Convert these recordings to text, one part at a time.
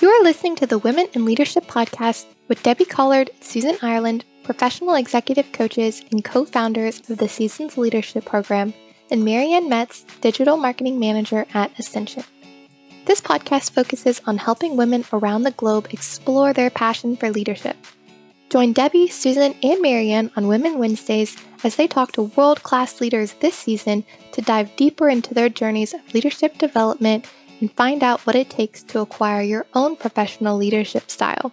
You are listening to the Women in Leadership podcast with Debbie Collard, Susan Ireland, professional executive coaches and co founders of the Seasons Leadership Program, and Marianne Metz, digital marketing manager at Ascension. This podcast focuses on helping women around the globe explore their passion for leadership. Join Debbie, Susan, and Marianne on Women Wednesdays as they talk to world class leaders this season to dive deeper into their journeys of leadership development and find out what it takes to acquire your own professional leadership style.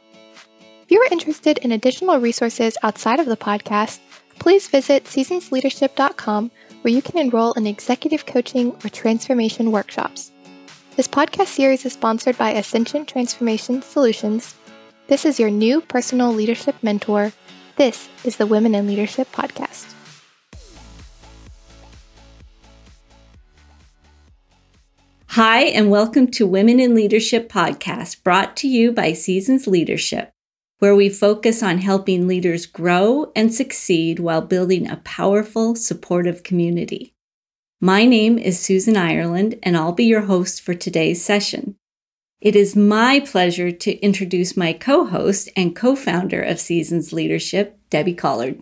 If you are interested in additional resources outside of the podcast, please visit seasonsleadership.com where you can enroll in executive coaching or transformation workshops. This podcast series is sponsored by Ascension Transformation Solutions. This is your new personal leadership mentor. This is the Women in Leadership Podcast. Hi, and welcome to Women in Leadership podcast brought to you by Seasons Leadership, where we focus on helping leaders grow and succeed while building a powerful, supportive community. My name is Susan Ireland, and I'll be your host for today's session. It is my pleasure to introduce my co host and co founder of Seasons Leadership, Debbie Collard.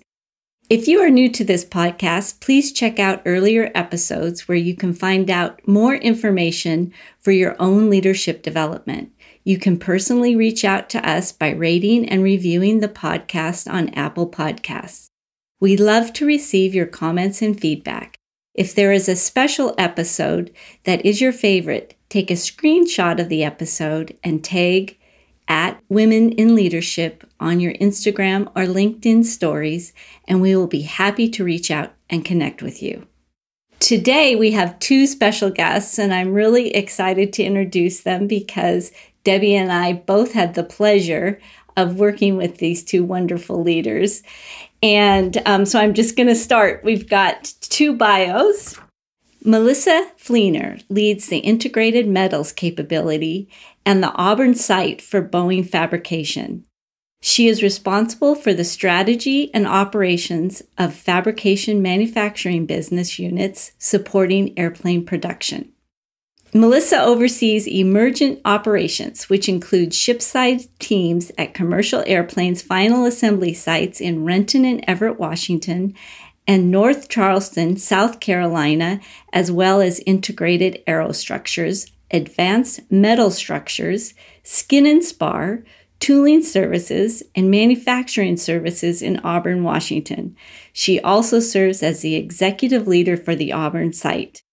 If you are new to this podcast, please check out earlier episodes where you can find out more information for your own leadership development. You can personally reach out to us by rating and reviewing the podcast on Apple Podcasts. We love to receive your comments and feedback. If there is a special episode that is your favorite, take a screenshot of the episode and tag at Women in Leadership on your Instagram or LinkedIn stories, and we will be happy to reach out and connect with you. Today, we have two special guests, and I'm really excited to introduce them because Debbie and I both had the pleasure of working with these two wonderful leaders. And um, so I'm just going to start. We've got two bios. Melissa Fleener leads the integrated metals capability and the Auburn site for Boeing fabrication. She is responsible for the strategy and operations of fabrication manufacturing business units supporting airplane production. Melissa oversees emergent operations, which include shipside teams at commercial airplanes' final assembly sites in Renton and Everett, Washington, and North Charleston, South Carolina, as well as integrated aerostructures, advanced metal structures, skin and spar, tooling services, and manufacturing services in Auburn, Washington. She also serves as the executive leader for the Auburn site.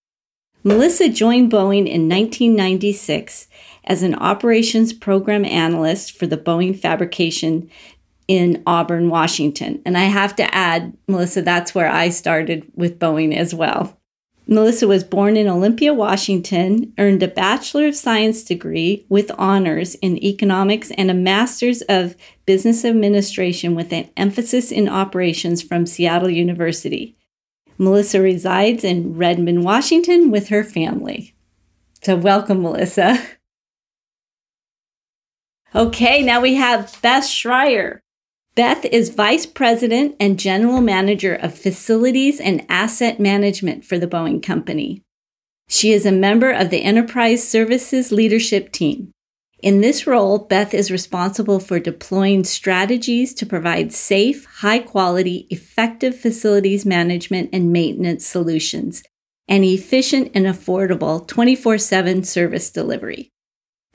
Melissa joined Boeing in 1996 as an operations program analyst for the Boeing fabrication in Auburn, Washington. And I have to add, Melissa, that's where I started with Boeing as well. Melissa was born in Olympia, Washington, earned a Bachelor of Science degree with honors in economics and a Master's of Business Administration with an emphasis in operations from Seattle University. Melissa resides in Redmond, Washington with her family. So, welcome, Melissa. Okay, now we have Beth Schryer. Beth is Vice President and General Manager of Facilities and Asset Management for the Boeing Company. She is a member of the Enterprise Services Leadership Team. In this role, Beth is responsible for deploying strategies to provide safe, high quality, effective facilities management and maintenance solutions and efficient and affordable 24 7 service delivery.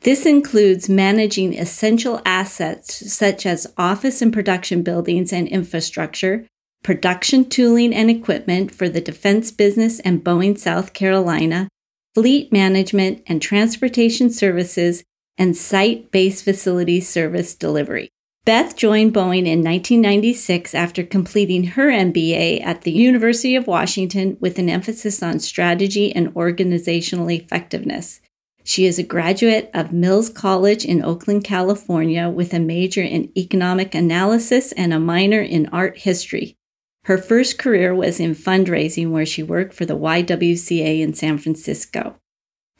This includes managing essential assets such as office and production buildings and infrastructure, production tooling and equipment for the defense business and Boeing South Carolina, fleet management and transportation services, and site based facility service delivery. Beth joined Boeing in 1996 after completing her MBA at the University of Washington with an emphasis on strategy and organizational effectiveness. She is a graduate of Mills College in Oakland, California, with a major in economic analysis and a minor in art history. Her first career was in fundraising, where she worked for the YWCA in San Francisco.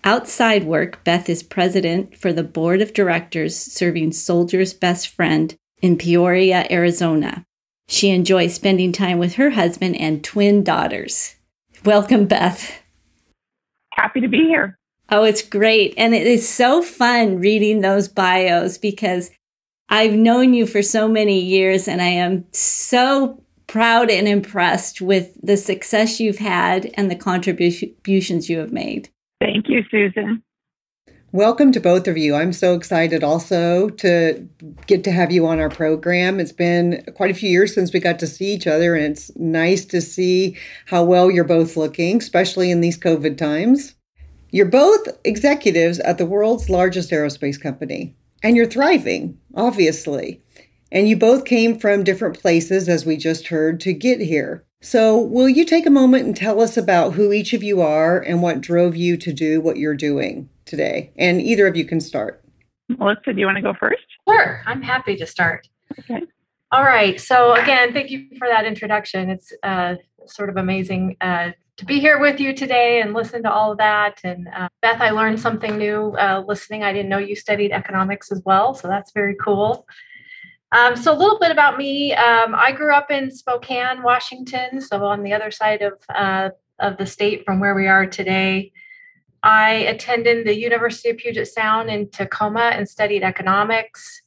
Outside work, Beth is president for the board of directors serving Soldier's Best Friend in Peoria, Arizona. She enjoys spending time with her husband and twin daughters. Welcome, Beth. Happy to be here. Oh, it's great. And it is so fun reading those bios because I've known you for so many years and I am so proud and impressed with the success you've had and the contributions you have made. Thank you, Susan. Welcome to both of you. I'm so excited also to get to have you on our program. It's been quite a few years since we got to see each other, and it's nice to see how well you're both looking, especially in these COVID times. You're both executives at the world's largest aerospace company, and you're thriving, obviously. And you both came from different places, as we just heard, to get here. So, will you take a moment and tell us about who each of you are and what drove you to do what you're doing? today? And either of you can start. Melissa, do you want to go first? Sure, I'm happy to start. Okay. All right. So, again, thank you for that introduction. It's uh, sort of amazing uh, to be here with you today and listen to all of that. And uh, Beth, I learned something new uh, listening. I didn't know you studied economics as well. So, that's very cool. Um, so, a little bit about me. Um, I grew up in Spokane, Washington, so on the other side of, uh, of the state from where we are today. I attended the University of Puget Sound in Tacoma and studied economics.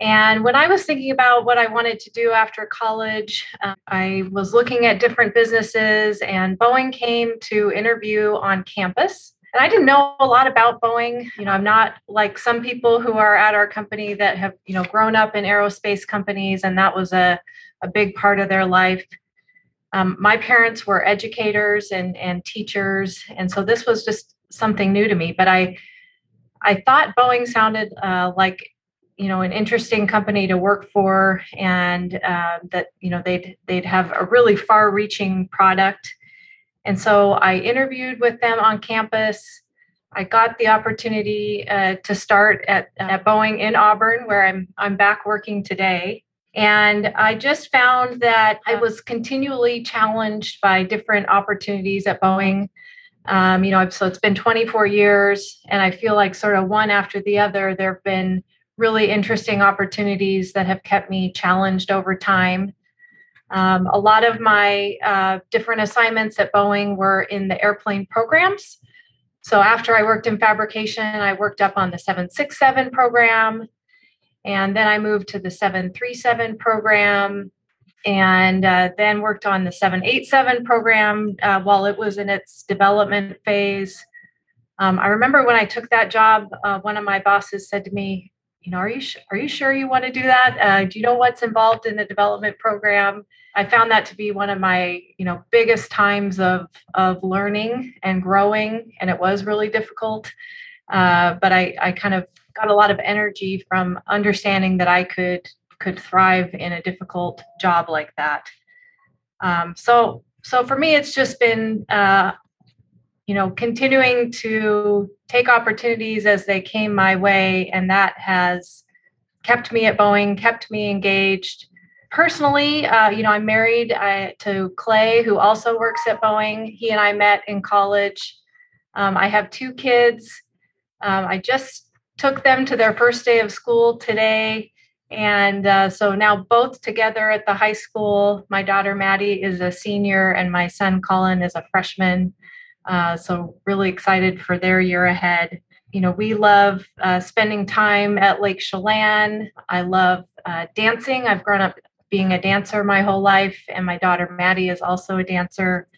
And when I was thinking about what I wanted to do after college, uh, I was looking at different businesses, and Boeing came to interview on campus. And I didn't know a lot about Boeing. You know, I'm not like some people who are at our company that have, you know, grown up in aerospace companies, and that was a, a big part of their life. Um, my parents were educators and and teachers, and so this was just something new to me. But I I thought Boeing sounded uh, like you know an interesting company to work for, and uh, that you know they'd they'd have a really far-reaching product. And so I interviewed with them on campus. I got the opportunity uh, to start at, at Boeing in Auburn, where I'm I'm back working today. And I just found that I was continually challenged by different opportunities at Boeing. Um, you know, so it's been 24 years, and I feel like sort of one after the other, there have been really interesting opportunities that have kept me challenged over time. Um, a lot of my uh, different assignments at Boeing were in the airplane programs. So after I worked in fabrication, I worked up on the 767 program, and then I moved to the 737 program and uh, then worked on the 787 program uh, while it was in its development phase. Um, I remember when I took that job, uh, one of my bosses said to me, "You know, are you sh- are you sure you want to do that? Uh, do you know what's involved in a development program?" I found that to be one of my you know biggest times of of learning and growing, and it was really difficult. Uh, but I, I kind of got a lot of energy from understanding that I could could thrive in a difficult job like that. Um, so so for me, it's just been uh, you know continuing to take opportunities as they came my way, and that has kept me at Boeing, kept me engaged. Personally, uh, you know, I'm married uh, to Clay, who also works at Boeing. He and I met in college. Um, I have two kids. Um, I just took them to their first day of school today. And uh, so now, both together at the high school, my daughter Maddie is a senior, and my son Colin is a freshman. Uh, so, really excited for their year ahead. You know, we love uh, spending time at Lake Chelan. I love uh, dancing. I've grown up being a dancer my whole life, and my daughter Maddie is also a dancer.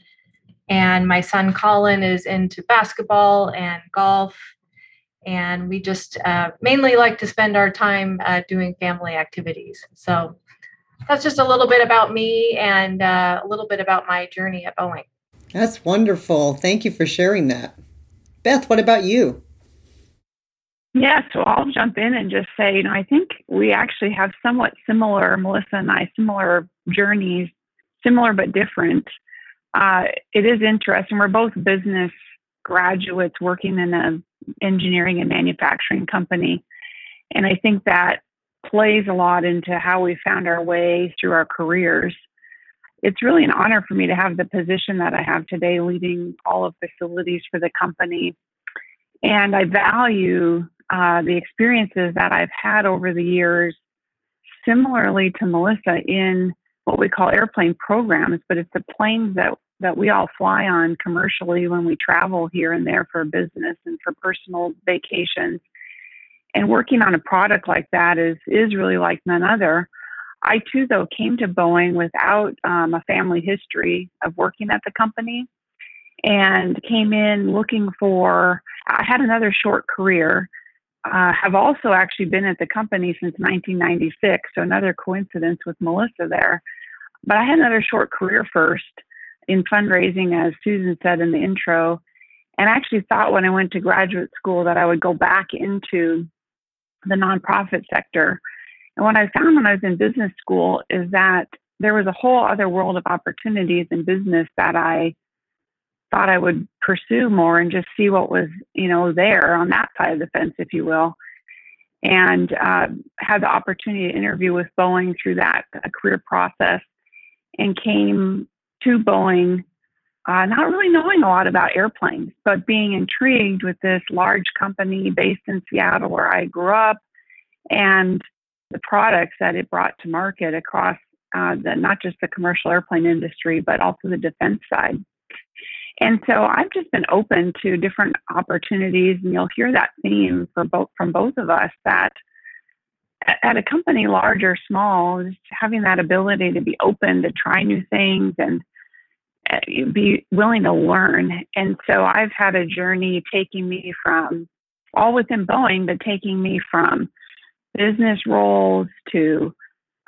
And my son Colin is into basketball and golf and we just uh, mainly like to spend our time uh, doing family activities. So that's just a little bit about me and uh, a little bit about my journey at Boeing. That's wonderful. Thank you for sharing that. Beth, what about you? Yeah, so I'll jump in and just say, you know, I think we actually have somewhat similar, Melissa and I, similar journeys, similar but different. Uh, it is interesting. We're both business graduates working in an engineering and manufacturing company. And I think that plays a lot into how we found our way through our careers. It's really an honor for me to have the position that I have today, leading all of facilities for the company. And I value uh, the experiences that I've had over the years, similarly to Melissa, in what we call airplane programs, but it's the planes that that we all fly on commercially when we travel here and there for business and for personal vacations. And working on a product like that is is really like none other. I too, though, came to Boeing without um, a family history of working at the company and came in looking for, I had another short career. Uh, have also actually been at the company since 1996, so another coincidence with Melissa there. But I had another short career first in fundraising, as Susan said in the intro. And I actually thought when I went to graduate school that I would go back into the nonprofit sector. And what I found when I was in business school is that there was a whole other world of opportunities in business that I thought I would pursue more and just see what was, you know, there on that side of the fence, if you will. And uh, had the opportunity to interview with Boeing through that career process and came to Boeing uh, not really knowing a lot about airplanes, but being intrigued with this large company based in Seattle where I grew up and the products that it brought to market across uh, the, not just the commercial airplane industry, but also the defense side. And so I've just been open to different opportunities, and you'll hear that theme for both from both of us that at a company large or small, just having that ability to be open to try new things and uh, be willing to learn. And so I've had a journey taking me from all within Boeing, but taking me from business roles to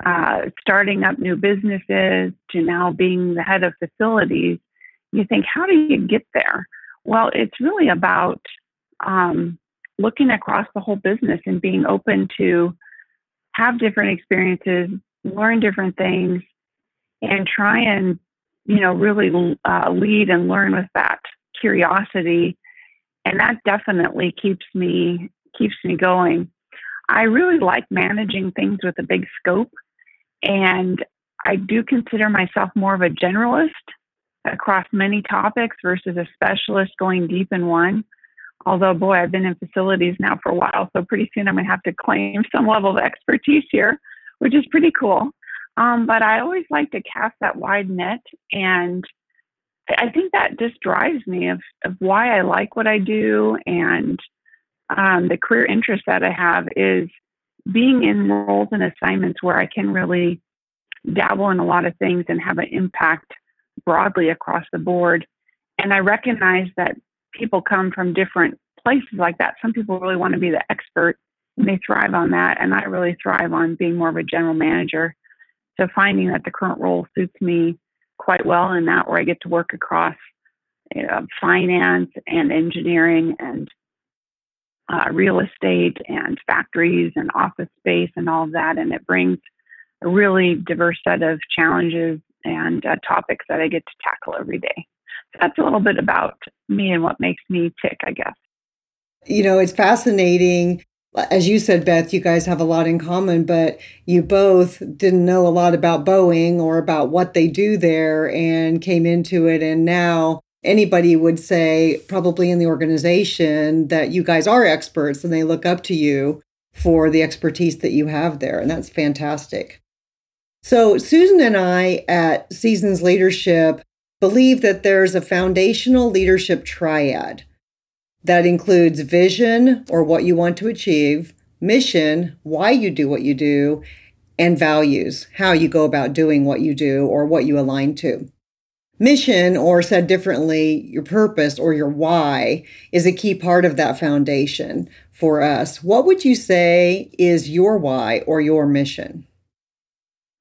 uh, starting up new businesses to now being the head of facilities you think, how do you get there? Well, it's really about um, looking across the whole business and being open to have different experiences, learn different things, and try and you know really uh, lead and learn with that curiosity, and that definitely keeps me keeps me going. I really like managing things with a big scope, and I do consider myself more of a generalist across many topics versus a specialist going deep in one. Although, boy, I've been in facilities now for a while, so pretty soon I'm going to have to claim some level of expertise here, which is pretty cool. Um, but I always like to cast that wide net, and I think that just drives me of, of why I like what I do and um, the career interest that I have is being in roles and assignments where I can really dabble in a lot of things and have an impact broadly across the board. And I recognize that people come from different places like that. Some people really want to be the expert and they thrive on that. And I really thrive on being more of a general manager. So finding that the current role suits me quite well in that, where I get to work across you know, finance and engineering and uh, real estate and factories and office space and all of that. And it brings a really diverse set of challenges and uh, topics that I get to tackle every day. So that's a little bit about me and what makes me tick, I guess. You know, it's fascinating. As you said, Beth, you guys have a lot in common, but you both didn't know a lot about Boeing or about what they do there and came into it. And now anybody would say, probably in the organization, that you guys are experts and they look up to you for the expertise that you have there. And that's fantastic. So, Susan and I at Seasons Leadership believe that there's a foundational leadership triad that includes vision or what you want to achieve, mission, why you do what you do, and values, how you go about doing what you do or what you align to. Mission, or said differently, your purpose or your why, is a key part of that foundation for us. What would you say is your why or your mission?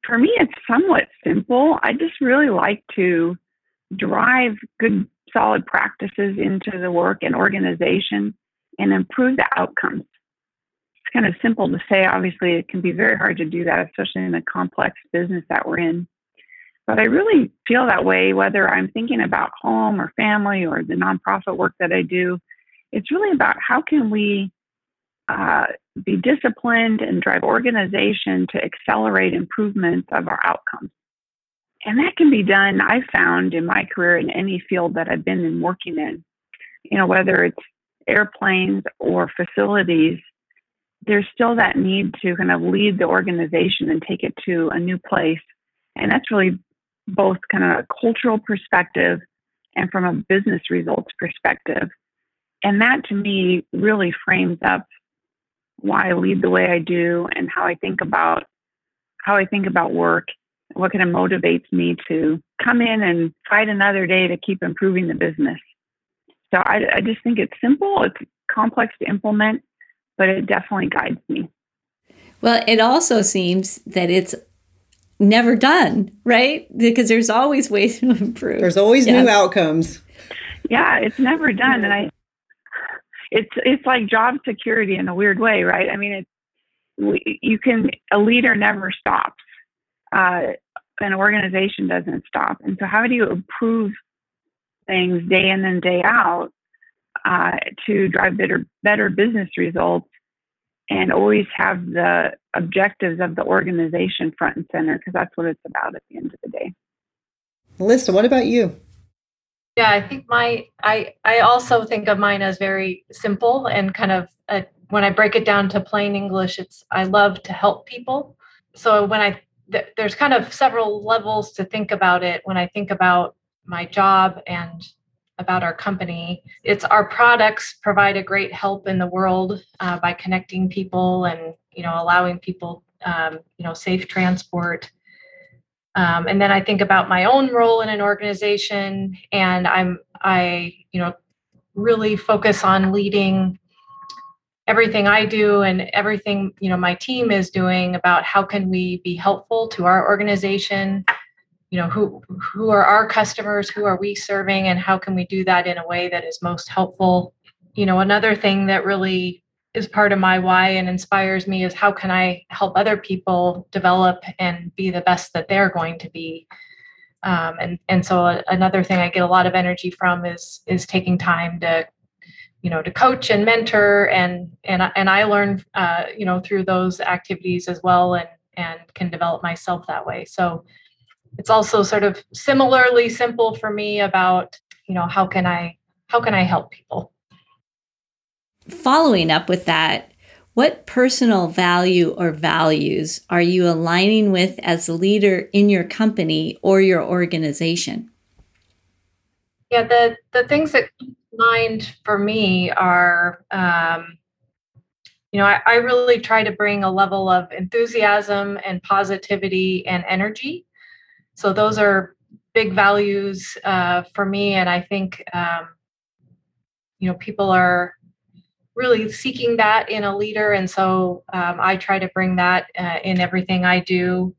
for me, it's somewhat simple. I just really like to drive good, solid practices into the work and organization and improve the outcomes. It's kind of simple to say. Obviously, it can be very hard to do that, especially in the complex business that we're in. But I really feel that way, whether I'm thinking about home or family or the nonprofit work that I do. It's really about how can we uh, be disciplined and drive organization to accelerate improvements of our outcomes. And that can be done, I found in my career in any field that I've been in working in. You know, whether it's airplanes or facilities, there's still that need to kind of lead the organization and take it to a new place. And that's really both kind of a cultural perspective and from a business results perspective. And that to me really frames up why I lead the way I do and how I think about how I think about work, what kind of motivates me to come in and fight another day to keep improving the business. So I, I just think it's simple, it's complex to implement, but it definitely guides me. Well, it also seems that it's never done, right? Because there's always ways to improve. There's always yes. new outcomes. Yeah, it's never done, and I, it's it's like job security in a weird way, right? I mean, it you can a leader never stops, uh, an organization doesn't stop, and so how do you improve things day in and day out uh, to drive better better business results and always have the objectives of the organization front and center because that's what it's about at the end of the day. Melissa, what about you? Yeah, I think my I I also think of mine as very simple and kind of a, when I break it down to plain English, it's I love to help people. So when I th- there's kind of several levels to think about it when I think about my job and about our company. It's our products provide a great help in the world uh, by connecting people and you know allowing people um, you know safe transport. Um, and then I think about my own role in an organization, and I'm I you know really focus on leading everything I do and everything you know my team is doing about how can we be helpful to our organization you know who who are our customers who are we serving and how can we do that in a way that is most helpful? You know another thing that really is part of my why and inspires me is how can i help other people develop and be the best that they're going to be? Um, and and so another thing i get a lot of energy from is is taking time to you know to coach and mentor and and and i learn uh, you know through those activities as well and and can develop myself that way. So it's also sort of similarly simple for me about you know how can i how can i help people? Following up with that what personal value or values are you aligning with as a leader in your company or your organization? Yeah the the things that mind for me are um, you know I, I really try to bring a level of enthusiasm and positivity and energy so those are big values uh, for me, and I think um, you know people are really seeking that in a leader, and so um, I try to bring that uh, in everything I do.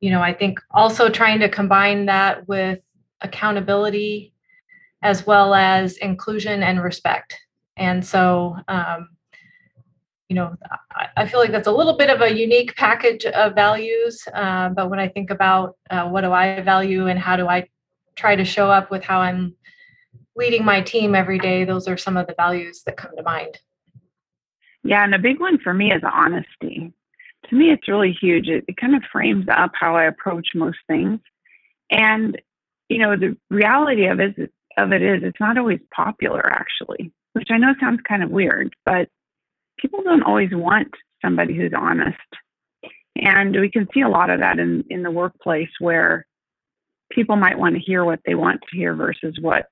You know, I think also trying to combine that with accountability as well as inclusion and respect. And so, um, you know, I, feel like that's a little bit of a unique package of values. Uh, but when I think about uh, what do I value and how do I try to show up with how I'm leading my team every day, those are some of the values that come to mind. Yeah, and a big one for me is honesty. To me, it's really huge. It, it kind of frames up how I approach most things. And, you know, the reality of it, of it is it's not always popular, actually, which I know sounds kind of weird, but people don't always want somebody who's honest. And we can see a lot of that in, in the workplace where people might want to hear what they want to hear versus what,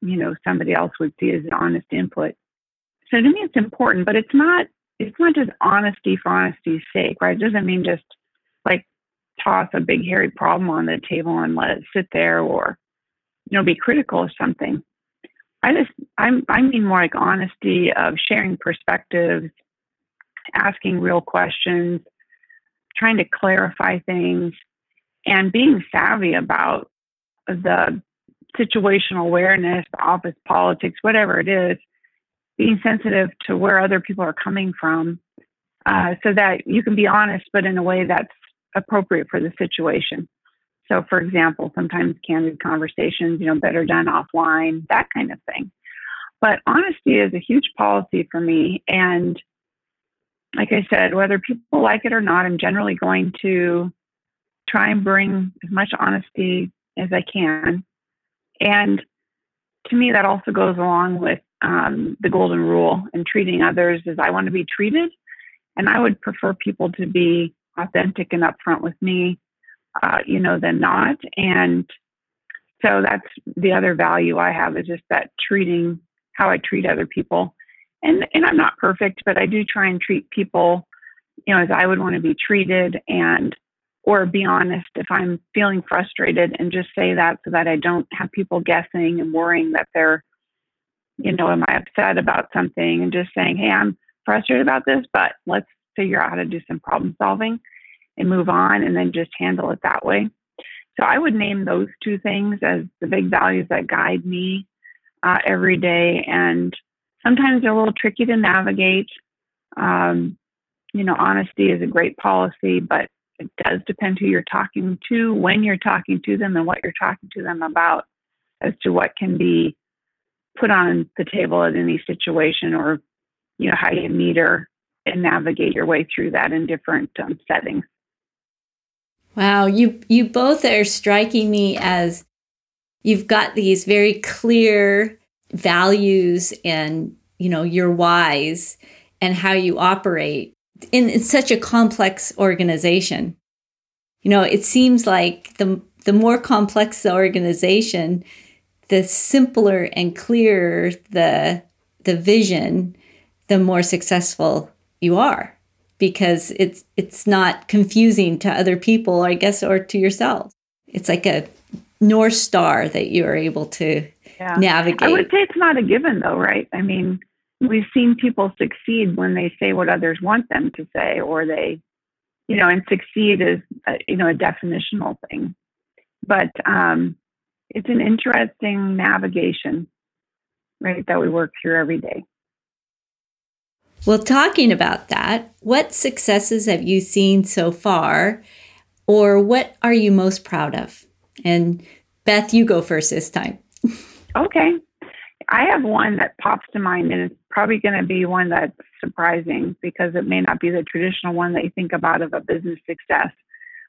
you know, somebody else would see as an honest input. So to me it's important, but it's not it's not just honesty for honesty's sake, right? It doesn't mean just like toss a big hairy problem on the table and let it sit there or, you know, be critical of something. I just I'm I mean more like honesty of sharing perspectives, asking real questions, trying to clarify things, and being savvy about the situational awareness, office politics, whatever it is, being sensitive to where other people are coming from, uh, so that you can be honest, but in a way that's appropriate for the situation. So, for example, sometimes candid conversations, you know, better done offline, that kind of thing. But honesty is a huge policy for me. And like I said, whether people like it or not, I'm generally going to try and bring as much honesty as I can. And to me, that also goes along with um, the golden rule and treating others as I want to be treated. And I would prefer people to be authentic and upfront with me uh, you know, than not. And so that's the other value I have is just that treating how I treat other people. And and I'm not perfect, but I do try and treat people, you know, as I would want to be treated and or be honest if I'm feeling frustrated and just say that so that I don't have people guessing and worrying that they're, you know, am I upset about something and just saying, hey, I'm frustrated about this, but let's figure out how to do some problem solving and move on and then just handle it that way. So I would name those two things as the big values that guide me uh, every day. And sometimes they're a little tricky to navigate. Um, you know, honesty is a great policy, but it does depend who you're talking to, when you're talking to them, and what you're talking to them about as to what can be put on the table in any situation or, you know, how you meter and navigate your way through that in different um, settings. Wow, you you both are striking me as you've got these very clear values and you know your whys and how you operate in, in such a complex organization. You know, it seems like the the more complex the organization, the simpler and clearer the the vision, the more successful you are because it's it's not confusing to other people, I guess, or to yourself. It's like a north star that you are able to yeah. navigate. I would say it's not a given, though, right? I mean, we've seen people succeed when they say what others want them to say, or they, you know, and succeed is a, you know a definitional thing, but um, it's an interesting navigation, right, that we work through every day. Well, talking about that, what successes have you seen so far, or what are you most proud of? And Beth, you go first this time. okay. I have one that pops to mind, and it's probably going to be one that's surprising because it may not be the traditional one that you think about of a business success,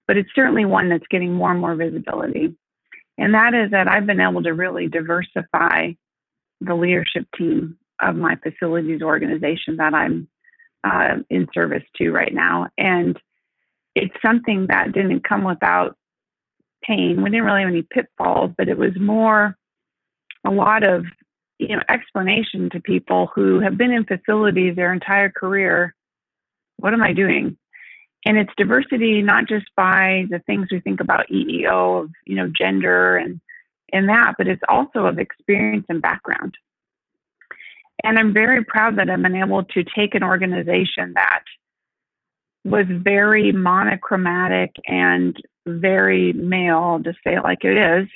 but it's certainly one that's getting more and more visibility. And that is that I've been able to really diversify the leadership team of my facilities organization that I'm uh, in service to right now. And it's something that didn't come without pain. We didn't really have any pitfalls, but it was more a lot of you know explanation to people who have been in facilities their entire career. What am I doing? And it's diversity not just by the things we think about EEO of you know gender and and that, but it's also of experience and background. And I'm very proud that I've been able to take an organization that was very monochromatic and very male, to say it like it is.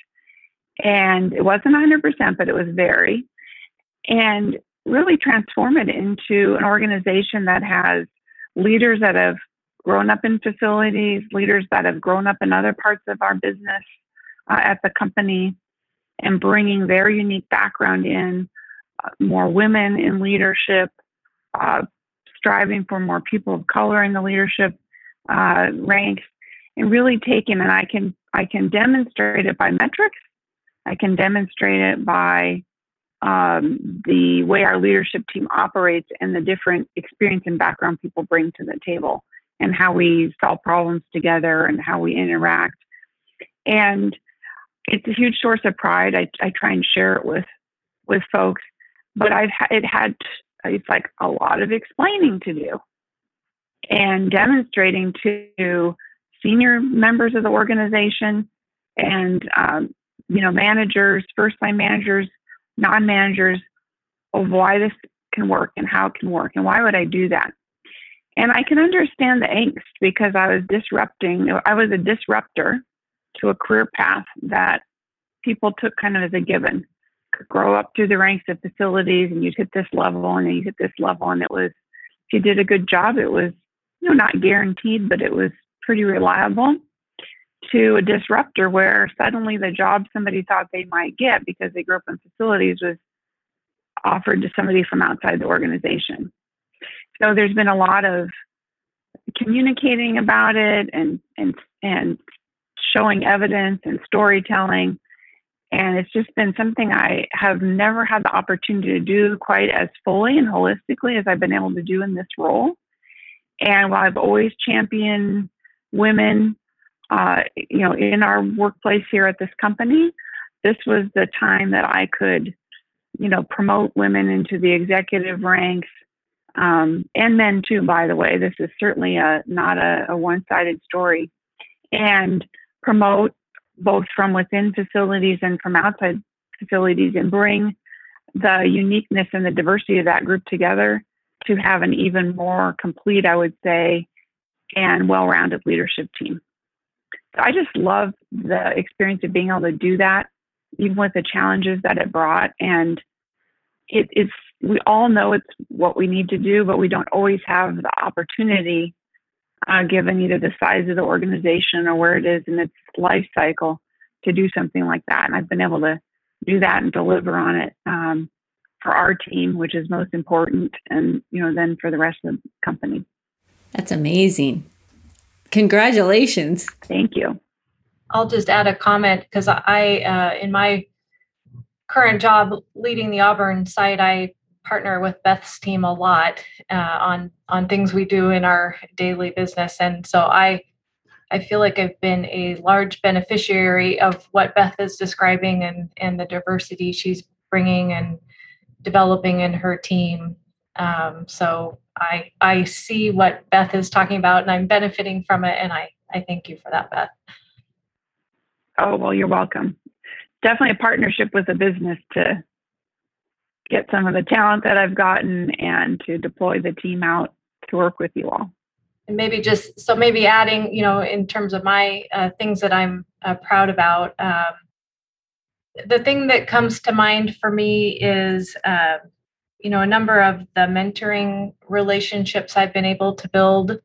And it wasn't 100%, but it was very. And really transform it into an organization that has leaders that have grown up in facilities, leaders that have grown up in other parts of our business uh, at the company, and bringing their unique background in more women in leadership, uh, striving for more people of color in the leadership uh, ranks, and really taking and I can I can demonstrate it by metrics. I can demonstrate it by um, the way our leadership team operates and the different experience and background people bring to the table, and how we solve problems together and how we interact. And it's a huge source of pride. I, I try and share it with with folks but I've it had it's like a lot of explaining to do and demonstrating to senior members of the organization and um, you know managers, first line managers, non managers of why this can work and how it can work and why would I do that. And I can understand the angst because I was disrupting. I was a disruptor to a career path that people took kind of as a given grow up through the ranks of facilities and you'd hit this level and then you hit this level and it was if you did a good job it was you know not guaranteed but it was pretty reliable to a disruptor where suddenly the job somebody thought they might get because they grew up in facilities was offered to somebody from outside the organization. So there's been a lot of communicating about it and and and showing evidence and storytelling and it's just been something I have never had the opportunity to do quite as fully and holistically as I've been able to do in this role. And while I've always championed women uh, you know, in our workplace here at this company, this was the time that I could, you know, promote women into the executive ranks, um, and men too. By the way, this is certainly a not a, a one-sided story, and promote both from within facilities and from outside facilities, and bring the uniqueness and the diversity of that group together to have an even more complete, I would say, and well-rounded leadership team. So I just love the experience of being able to do that, even with the challenges that it brought. And it, it's we all know it's what we need to do, but we don't always have the opportunity, uh, given either the size of the organization or where it is in its life cycle, to do something like that. And I've been able to do that and deliver on it um, for our team, which is most important, and you know then for the rest of the company. That's amazing. Congratulations. Thank you. I'll just add a comment because I, uh, in my current job leading the Auburn site, I partner with Beth's team a lot uh, on on things we do in our daily business, and so I I feel like I've been a large beneficiary of what Beth is describing and and the diversity she's bringing and developing in her team. Um, so I I see what Beth is talking about, and I'm benefiting from it, and I I thank you for that, Beth. Oh well, you're welcome. Definitely a partnership with a business to get some of the talent that I've gotten and to deploy the team out to work with you all. And maybe just so maybe adding you know in terms of my uh, things that i'm uh, proud about um, the thing that comes to mind for me is uh, you know a number of the mentoring relationships i've been able to build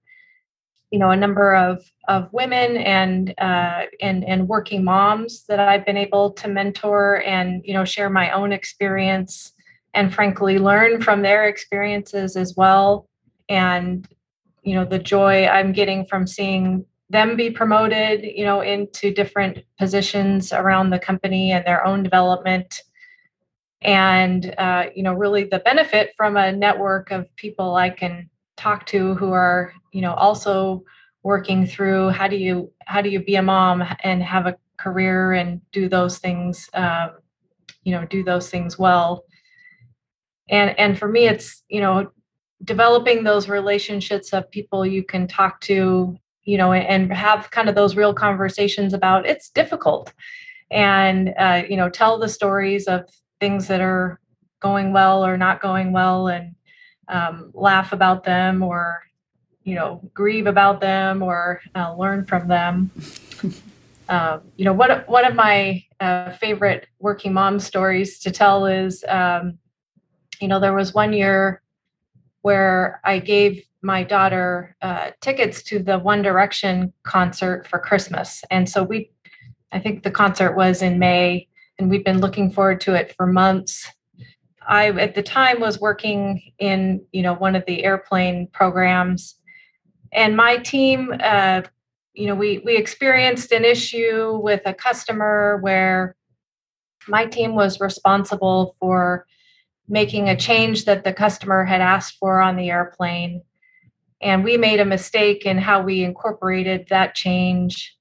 you know a number of of women and uh, and and working moms that i've been able to mentor and you know share my own experience and frankly learn from their experiences as well. And you know the joy i'm getting from seeing them be promoted you know into different positions around the company and their own development. And uh, you know really the benefit from a network of people i can talk to who are you know also working through how do you how do you be a mom and have a career and do those things um, you know do those things well and and for me it's you know developing those relationships of people you can talk to you know and have kind of those real conversations about it's difficult. And uh, you know tell the stories of things that are going well or not going well and um, laugh about them or you know grieve about them or uh, learn from them. Um, you know one of, one of my uh, favorite working mom stories to tell is um, you know there was one year where I gave my daughter uh, tickets to the One Direction concert for Christmas. And so we, I think the concert was in May, and we've been looking forward to it for months. I, at the time, was working in, you know, one of the airplane programs, and my team, uh, you know, we we experienced an issue with a customer where my team was responsible for making a change that the customer had asked for on the airplane. And we made a mistake in how we incorporated that change.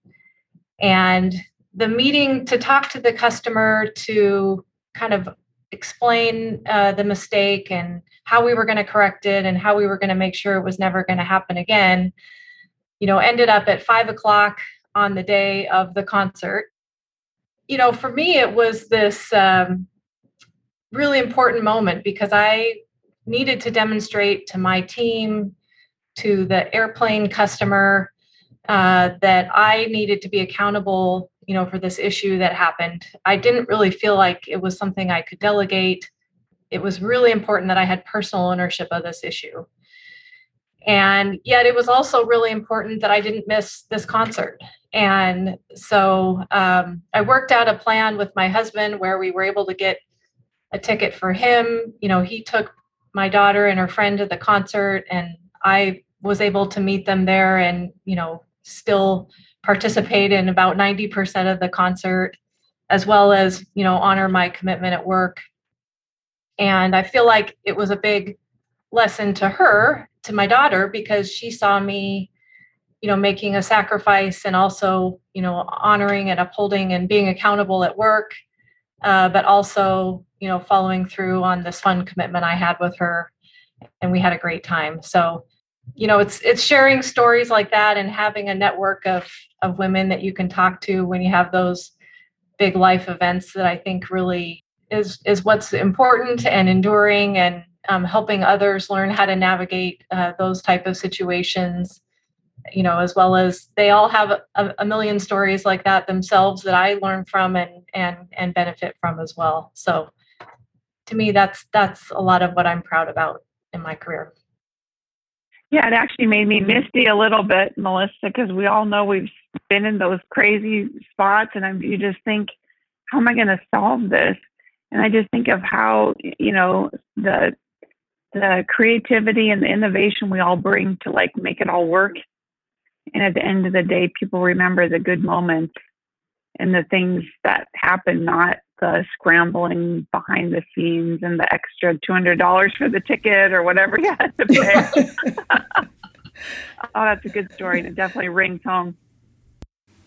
And the meeting to talk to the customer to kind of explain uh, the mistake and how we were going to correct it and how we were going to make sure it was never going to happen again, you know, ended up at five o'clock on the day of the concert. You know, for me, it was this um, really important moment because I needed to demonstrate to my team, to the airplane customer, uh, that I needed to be accountable, you know, for this issue that happened. I didn't really feel like it was something I could delegate. It was really important that I had personal ownership of this issue. And yet, it was also really important that I didn't miss this concert. And so um, I worked out a plan with my husband where we were able to get a ticket for him. You know, he took my daughter and her friend to the concert, and I was able to meet them there and, you know, still participate in about 90% of the concert, as well as, you know, honor my commitment at work. And I feel like it was a big lesson to her, to my daughter, because she saw me you know making a sacrifice and also you know honoring and upholding and being accountable at work uh, but also you know following through on this fun commitment i had with her and we had a great time. So you know it's it's sharing stories like that and having a network of of women that you can talk to when you have those big life events that i think really is is what's important and enduring and um, helping others learn how to navigate uh, those type of situations you know as well as they all have a, a, million stories like that themselves that i learn from and and and benefit from as well. So to me that's that's a lot of what i'm proud about in my career. Yeah it actually made me misty a little bit melissa because we all know we've been in those crazy spots and I'm, you just think how am i going to solve this? And i just think of how you know the the creativity and the innovation we all bring to like make it all work. And at the end of the day, people remember the good moments and the things that happen, not the scrambling behind the scenes and the extra $200 for the ticket or whatever you had to pay. oh, that's a good story. And it definitely rings home.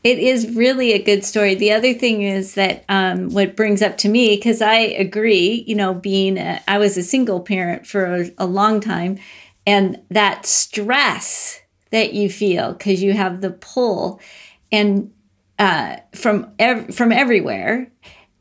It is really a good story. The other thing is that um, what brings up to me, because I agree, you know, being, a, I was a single parent for a, a long time, and that stress that you feel because you have the pull and uh, from ev- from everywhere.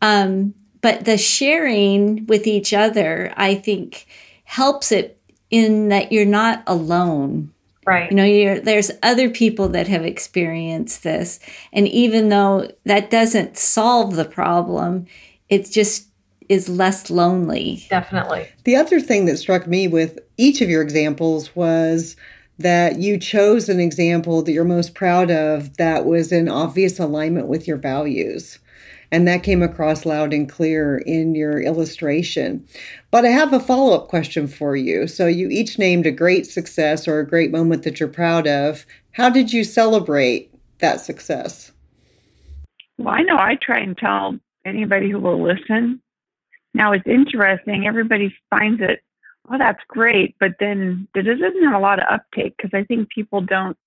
Um, but the sharing with each other, I think, helps it in that you're not alone. Right. You know, there's other people that have experienced this, and even though that doesn't solve the problem, it just is less lonely. Definitely. The other thing that struck me with each of your examples was that you chose an example that you're most proud of that was in obvious alignment with your values. And that came across loud and clear in your illustration. But I have a follow up question for you. So, you each named a great success or a great moment that you're proud of. How did you celebrate that success? Well, I know I try and tell anybody who will listen. Now, it's interesting, everybody finds it oh, that's great. But then it doesn't have a lot of uptake because I think people don't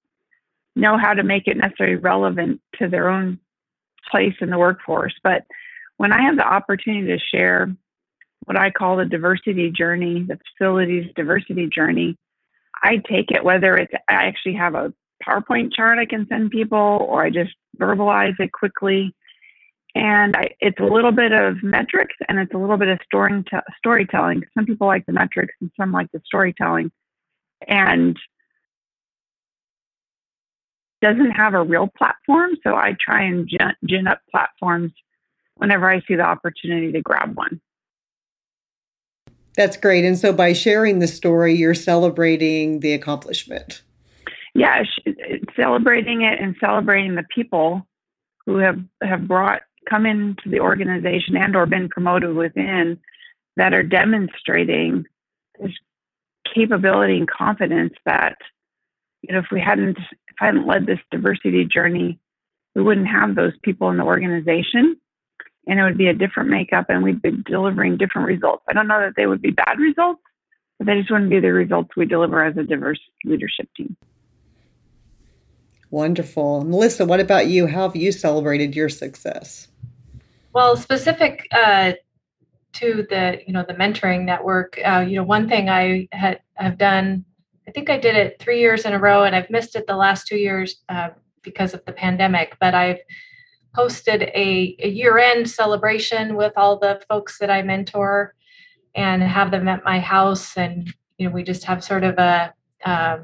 know how to make it necessarily relevant to their own place in the workforce. But when I have the opportunity to share what I call the diversity journey, the facilities diversity journey, I take it whether it's I actually have a PowerPoint chart I can send people or I just verbalize it quickly and I, it's a little bit of metrics and it's a little bit of story, storytelling. Some people like the metrics and some like the storytelling. And doesn't have a real platform, so I try and gin, gin up platforms whenever I see the opportunity to grab one. That's great. And so by sharing the story, you're celebrating the accomplishment. Yeah, celebrating it and celebrating the people who have have brought come into the organization and or been promoted within that are demonstrating this capability and confidence that you know if we hadn't if I hadn't led this diversity journey, we wouldn't have those people in the organization and it would be a different makeup and we'd be delivering different results. I don't know that they would be bad results, but they just wouldn't be the results we deliver as a diverse leadership team. Wonderful. Melissa, what about you? How have you celebrated your success? Well, specific uh, to the you know the mentoring network, uh, you know one thing I had have done. I think I did it three years in a row, and I've missed it the last two years uh, because of the pandemic. But I've hosted a, a year-end celebration with all the folks that I mentor, and have them at my house, and you know we just have sort of a uh,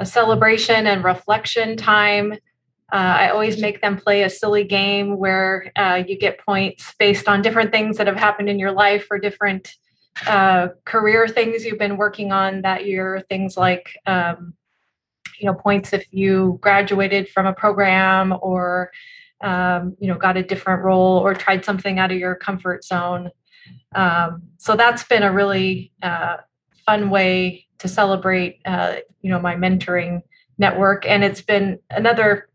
a celebration and reflection time uh, I always make them play a silly game where uh, you get points based on different things that have happened in your life or different uh, career things you've been working on that year. Things like, um, you know, points if you graduated from a program or, um, you know, got a different role or tried something out of your comfort zone. Um, so that's been a really uh, fun way to celebrate, uh, you know, my mentoring network. And it's been another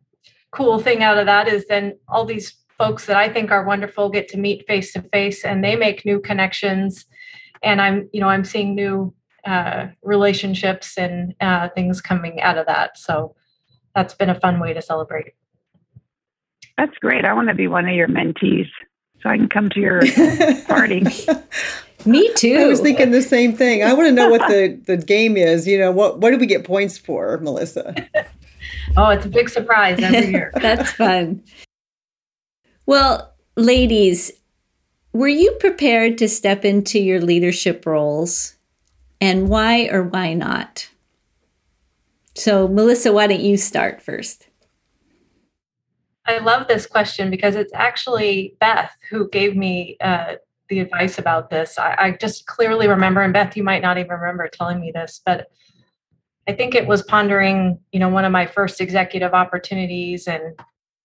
cool thing out of that is then all these folks that I think are wonderful get to meet face to face and they make new connections. And I'm, you know, I'm seeing new uh, relationships and uh, things coming out of that. So that's been a fun way to celebrate. That's great. I want to be one of your mentees so I can come to your party. Me too. I was thinking the same thing. I want to know what the, the game is. You know, what what do we get points for, Melissa? oh, it's a big surprise every year. That's fun. Well, ladies, were you prepared to step into your leadership roles? And why or why not? So, Melissa, why don't you start first? I love this question because it's actually Beth who gave me uh, the advice about this. I, I, just clearly remember, and Beth, you might not even remember telling me this, but I think it was pondering, you know, one of my first executive opportunities, and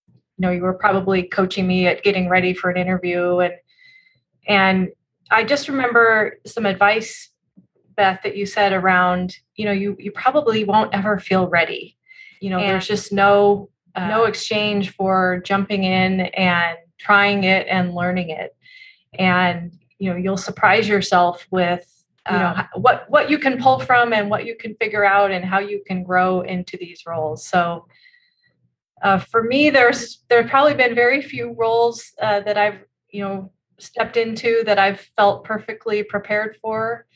you know, you were probably coaching me at getting ready for an interview, and and I just remember some advice, Beth, that you said around, you know, you you probably won't ever feel ready. You know, and there's just no uh, no exchange for jumping in and trying it and learning it. And you know you'll surprise yourself with you know um, what what you can pull from and what you can figure out and how you can grow into these roles. So uh, for me there's there's probably been very few roles uh, that i've you know stepped into that i've felt perfectly prepared for.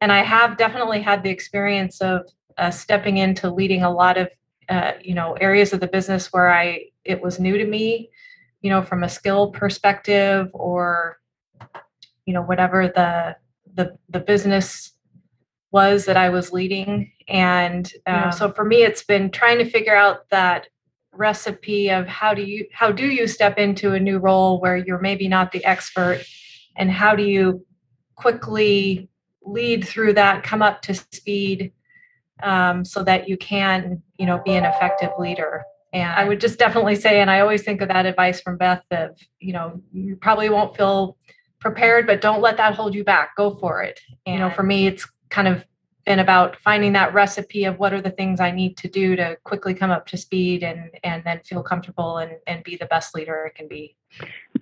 And i have definitely had the experience of uh, stepping into leading a lot of uh, you know areas of the business where i it was new to me you know from a skill perspective or you know whatever the the the business was that I was leading. And uh, so for me it's been trying to figure out that recipe of how do you how do you step into a new role where you're maybe not the expert and how do you quickly lead through that come up to speed um, so that you can you know be an effective leader and i would just definitely say and i always think of that advice from beth of you know you probably won't feel prepared, but don't let that hold you back. Go for it. And, you know, for me, it's kind of been about finding that recipe of what are the things I need to do to quickly come up to speed and and then feel comfortable and and be the best leader it can be.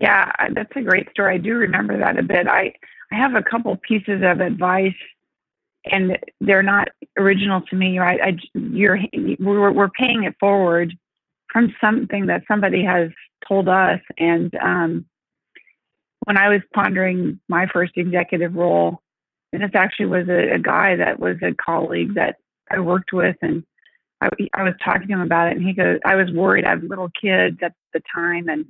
Yeah, that's a great story. I do remember that a bit. I I have a couple pieces of advice and they're not original to me, right? I you're we're we're paying it forward from something that somebody has told us and um when I was pondering my first executive role, and this actually was a, a guy that was a colleague that I worked with, and I, I was talking to him about it, and he goes, I was worried. I have little kids at the time, and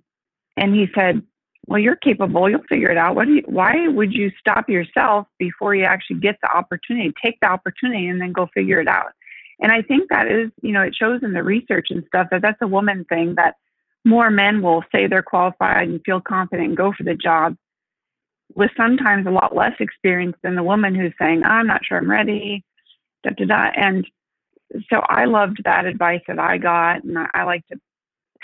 and he said, "Well, you're capable. You'll figure it out. What do you? Why would you stop yourself before you actually get the opportunity? Take the opportunity, and then go figure it out." And I think that is, you know, it shows in the research and stuff that that's a woman thing that more men will say they're qualified and feel confident and go for the job with sometimes a lot less experience than the woman who's saying, I'm not sure I'm ready, da da da. And so I loved that advice that I got, and I, I like to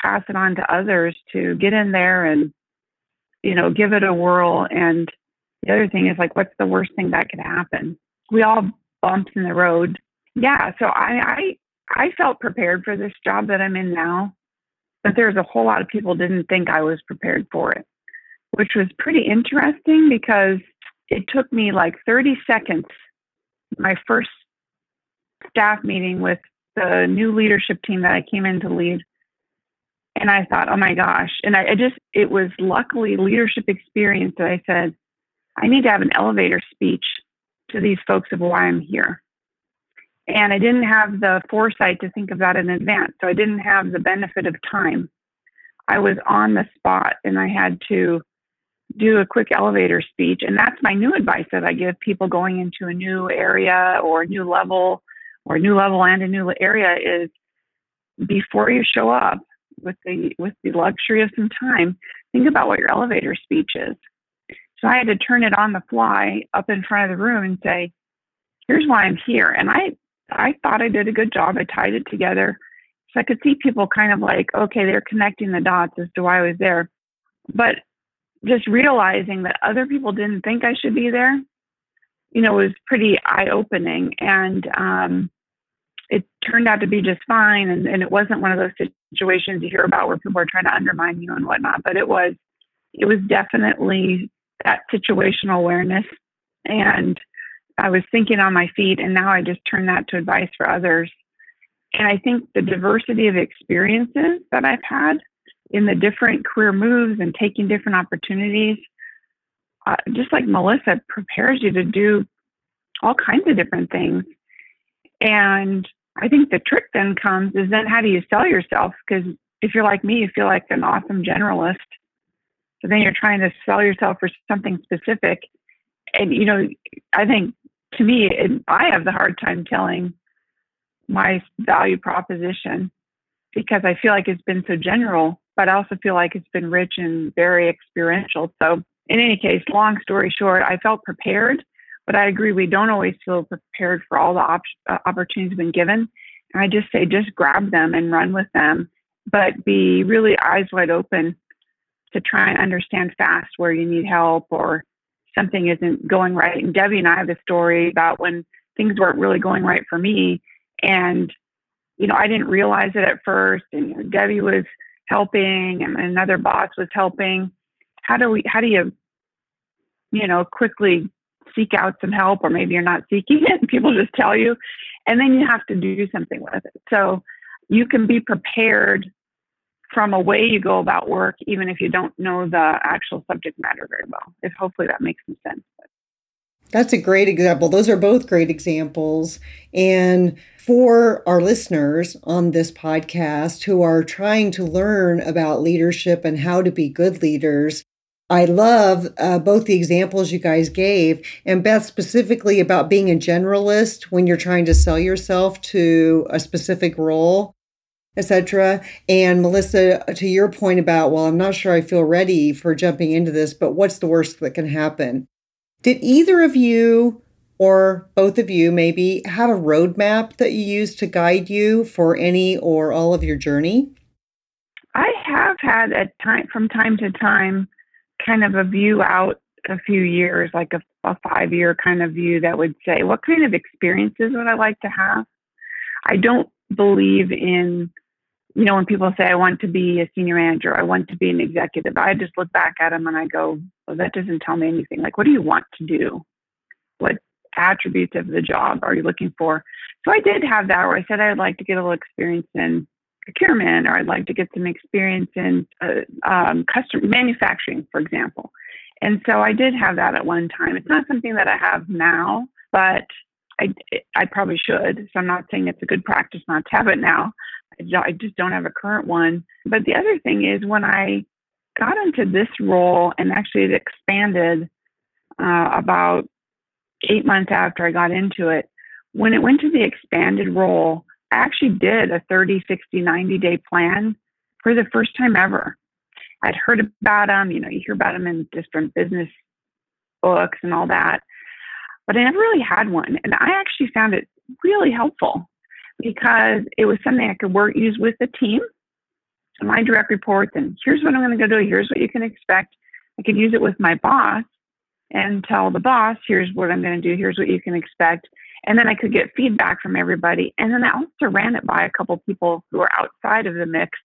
pass it on to others to get in there and, you know, give it a whirl. And the other thing is like, what's the worst thing that could happen? We all bumps in the road. Yeah. So I, I, I felt prepared for this job that I'm in now but there's a whole lot of people didn't think I was prepared for it, which was pretty interesting because it took me like 30 seconds, my first staff meeting with the new leadership team that I came in to lead. And I thought, oh my gosh. And I, I just, it was luckily leadership experience that I said, I need to have an elevator speech to these folks of why I'm here. And I didn't have the foresight to think of that in advance. So I didn't have the benefit of time. I was on the spot and I had to do a quick elevator speech. And that's my new advice that I give people going into a new area or a new level or a new level and a new area is before you show up with the with the luxury of some time, think about what your elevator speech is. So I had to turn it on the fly up in front of the room and say, here's why I'm here. And I I thought I did a good job. I tied it together. So I could see people kind of like, okay, they're connecting the dots as to why I was there. But just realizing that other people didn't think I should be there, you know, was pretty eye opening. And um, it turned out to be just fine. And, and it wasn't one of those situations you hear about where people are trying to undermine you and whatnot. But it was, it was definitely that situational awareness and I was thinking on my feet, and now I just turn that to advice for others. And I think the diversity of experiences that I've had in the different career moves and taking different opportunities, uh, just like Melissa, prepares you to do all kinds of different things. And I think the trick then comes is then how do you sell yourself? Because if you're like me, you feel like an awesome generalist. So then you're trying to sell yourself for something specific. And, you know, I think to me, it, I have the hard time telling my value proposition because I feel like it's been so general, but I also feel like it's been rich and very experiential. So, in any case, long story short, I felt prepared, but I agree we don't always feel prepared for all the op- uh, opportunities been given. And I just say, just grab them and run with them, but be really eyes wide open to try and understand fast where you need help or something isn't going right. And Debbie and I have a story about when things weren't really going right for me. And, you know, I didn't realize it at first. And you know, Debbie was helping and another boss was helping. How do we, how do you, you know, quickly seek out some help or maybe you're not seeking it people just tell you and then you have to do something with it. So you can be prepared from a way you go about work, even if you don't know the actual subject matter very well. If hopefully that makes some sense. That's a great example. Those are both great examples. And for our listeners on this podcast who are trying to learn about leadership and how to be good leaders, I love uh, both the examples you guys gave, and Beth specifically about being a generalist when you're trying to sell yourself to a specific role etc. And Melissa, to your point about, well, I'm not sure I feel ready for jumping into this, but what's the worst that can happen? Did either of you or both of you maybe have a roadmap that you use to guide you for any or all of your journey? I have had a time from time to time kind of a view out a few years, like a, a five year kind of view that would say, what kind of experiences would I like to have? I don't believe in you know, when people say, I want to be a senior manager, I want to be an executive, I just look back at them and I go, well, that doesn't tell me anything. Like, what do you want to do? What attributes of the job are you looking for? So I did have that where I said I'd like to get a little experience in procurement or I'd like to get some experience in uh, um, custom manufacturing, for example. And so I did have that at one time. It's not something that I have now, but I, I probably should. So I'm not saying it's a good practice not to have it now. I just don't have a current one. But the other thing is when I got into this role and actually it expanded uh, about eight months after I got into it, when it went to the expanded role, I actually did a 30, 60, 90 day plan for the first time ever. I'd heard about them, you know, you hear about them in different business books and all that, but I never really had one. And I actually found it really helpful because it was something I could work use with the team, my direct reports, and here's what I'm going to go do. Here's what you can expect. I could use it with my boss and tell the boss, here's what I'm going to do. Here's what you can expect. And then I could get feedback from everybody. And then I also ran it by a couple people who are outside of the mix,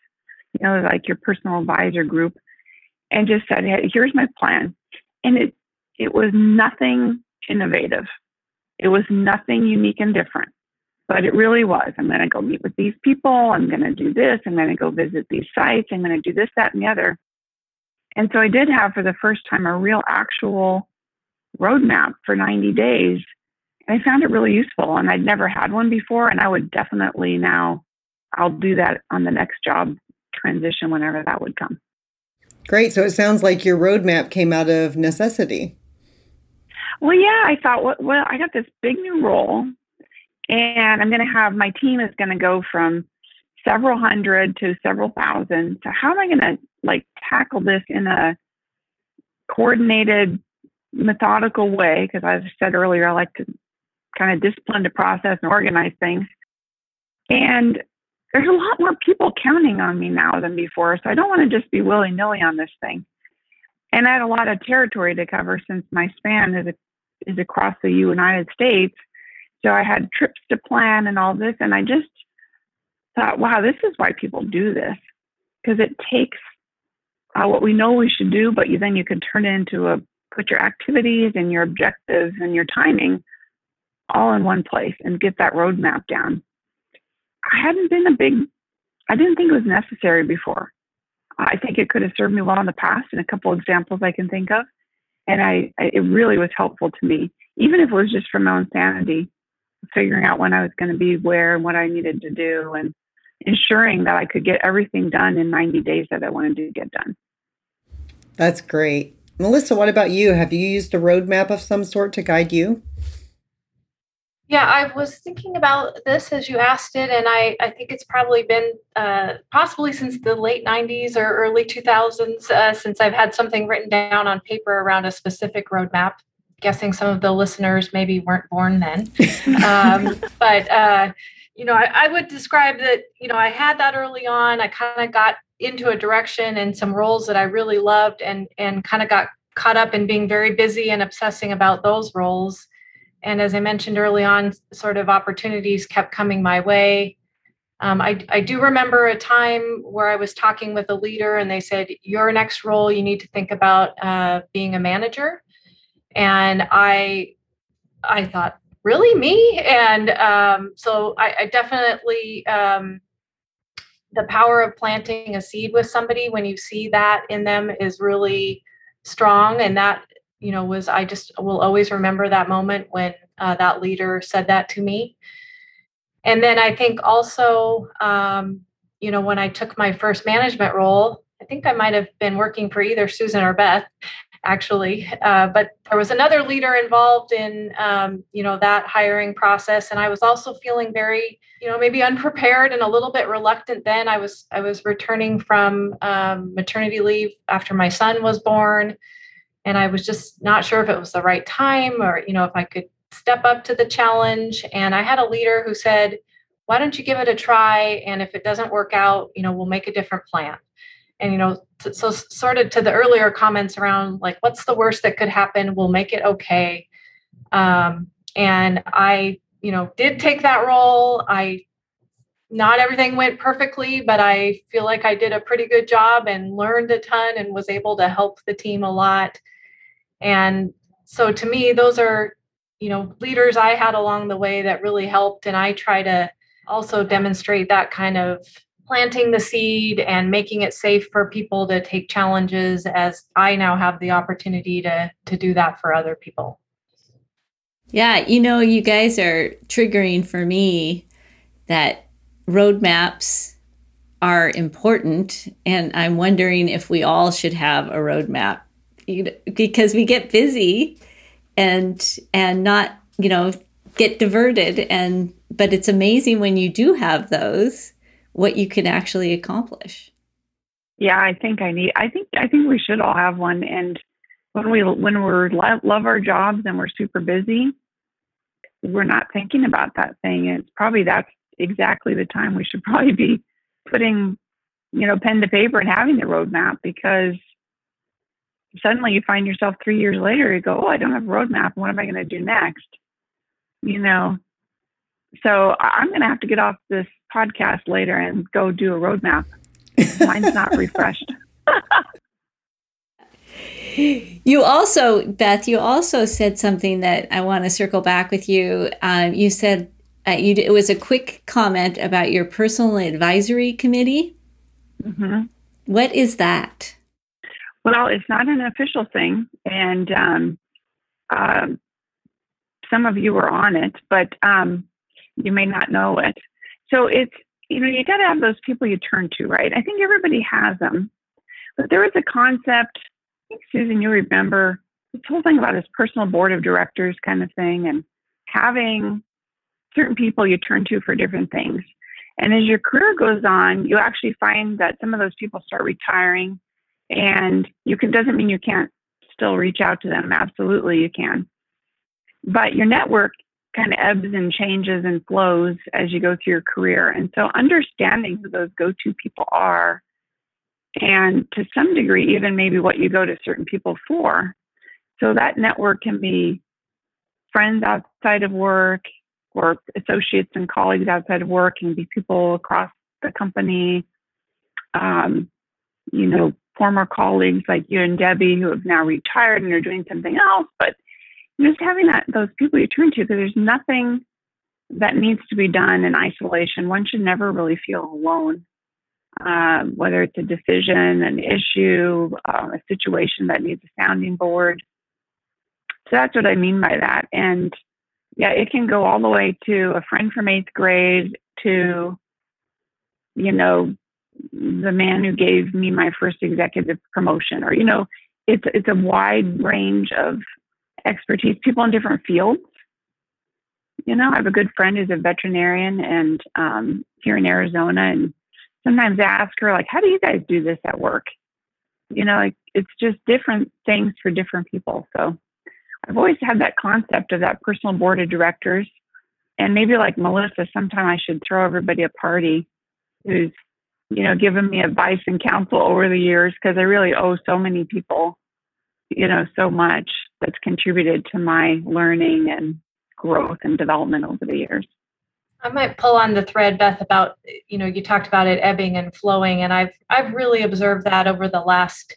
you know, like your personal advisor group, and just said, hey, here's my plan. And it it was nothing innovative. It was nothing unique and different but it really was. I'm going to go meet with these people. I'm going to do this. I'm going to go visit these sites. I'm going to do this, that, and the other. And so I did have for the first time a real actual roadmap for 90 days. And I found it really useful. And I'd never had one before. And I would definitely now, I'll do that on the next job transition whenever that would come. Great. So it sounds like your roadmap came out of necessity. Well, yeah, I thought, well, well I got this big new role and I'm going to have my team is going to go from several hundred to several thousand. So how am I going to like tackle this in a coordinated, methodical way? Because as I said earlier, I like to kind of discipline to process and organize things. And there's a lot more people counting on me now than before. So I don't want to just be willy nilly on this thing. And I had a lot of territory to cover since my span is, is across the United States. So I had trips to plan and all this. And I just thought, wow, this is why people do this. Because it takes uh, what we know we should do, but you, then you can turn it into a put your activities and your objectives and your timing all in one place and get that roadmap down. I hadn't been a big, I didn't think it was necessary before. I think it could have served me well in the past, and a couple examples I can think of. And I, I it really was helpful to me, even if it was just for my own sanity, figuring out when I was going to be where and what I needed to do, and ensuring that I could get everything done in 90 days that I wanted to get done. That's great. Melissa, what about you? Have you used a roadmap of some sort to guide you? Yeah, I was thinking about this as you asked it, and I, I think it's probably been uh, possibly since the late 90s or early 2000s uh, since I've had something written down on paper around a specific roadmap. Guessing some of the listeners maybe weren't born then. um, but, uh, you know, I, I would describe that, you know, I had that early on. I kind of got into a direction and some roles that I really loved and, and kind of got caught up in being very busy and obsessing about those roles and as I mentioned early on, sort of opportunities kept coming my way. Um, I, I do remember a time where I was talking with a leader and they said, Your next role, you need to think about uh, being a manager. And I, I thought, Really, me? And um, so I, I definitely, um, the power of planting a seed with somebody when you see that in them is really strong. And that you know was i just will always remember that moment when uh, that leader said that to me. And then i think also um, you know when i took my first management role i think i might have been working for either susan or beth actually uh, but there was another leader involved in um, you know that hiring process and i was also feeling very you know maybe unprepared and a little bit reluctant then. I was i was returning from um, maternity leave after my son was born and I was just not sure if it was the right time or you know if I could step up to the challenge. And I had a leader who said why don't you give it a try? And if it doesn't work out you know we'll make a different plan. And you know so sort of to the earlier comments around like what's the worst that could happen? We'll make it okay. Um, and i you know did take that role. I not everything went perfectly but i feel like i did a pretty good job and learned a ton and was able to help the team a lot and so to me, those are, you know, leaders I had along the way that really helped. And I try to also demonstrate that kind of planting the seed and making it safe for people to take challenges as I now have the opportunity to to do that for other people. Yeah, you know, you guys are triggering for me that roadmaps are important and I'm wondering if we all should have a roadmap you know, because we get busy and and not you know get diverted. And but it's amazing when you do have those what you can actually accomplish. Yeah i think i need i think i think we should all have one. And when we when we're love our jobs and we're super busy we're not thinking about that thing. It's probably that's exactly the time we should probably be putting you know pen to paper and having the roadmap because suddenly you find yourself three years later, you go, oh, I don't have a roadmap. What am I going to do next? You know, so I'm going to have to get off this podcast later and go do a roadmap. Mine's not refreshed. you also, Beth, you also said something that I want to circle back with you. Um, you said uh, you, it was a quick comment about your personal advisory committee. Mm-hmm. What is that? Well, it's not an official thing, and um, uh, some of you are on it, but um, you may not know it. So it's you know you got to have those people you turn to, right? I think everybody has them, but there is a concept. I think Susan, you remember this whole thing about this personal board of directors kind of thing, and having certain people you turn to for different things. And as your career goes on, you actually find that some of those people start retiring and you can doesn't mean you can't still reach out to them. Absolutely, you can. But your network kind of ebbs and changes and flows as you go through your career. And so understanding who those go to people are, and to some degree, even maybe what you go to certain people for. So that network can be friends outside of work or associates and colleagues outside of work, and be people across the company. Um, you know, former colleagues like you and Debbie who have now retired and are doing something else, but just having that those people you turn to because there's nothing that needs to be done in isolation. One should never really feel alone, uh, whether it's a decision, an issue, uh, a situation that needs a sounding board. So that's what I mean by that. And yeah, it can go all the way to a friend from eighth grade to, you know, the man who gave me my first executive promotion, or you know, it's it's a wide range of expertise. People in different fields. You know, I have a good friend who's a veterinarian and um, here in Arizona, and sometimes I ask her like, "How do you guys do this at work?" You know, like it's just different things for different people. So I've always had that concept of that personal board of directors. And maybe like Melissa, sometime I should throw everybody a party who's, you know, given me advice and counsel over the years because I really owe so many people, you know, so much that's contributed to my learning and growth and development over the years. I might pull on the thread, Beth, about you know you talked about it ebbing and flowing, and I've I've really observed that over the last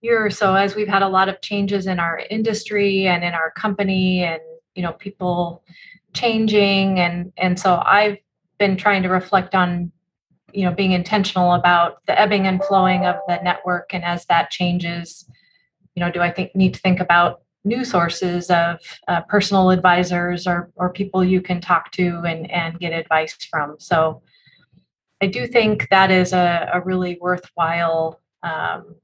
year or so as we've had a lot of changes in our industry and in our company and you know people changing and and so I've been trying to reflect on you know being intentional about the ebbing and flowing of the network and as that changes you know do I think need to think about new sources of uh, personal advisors or or people you can talk to and and get advice from so I do think that is a, a really worthwhile um,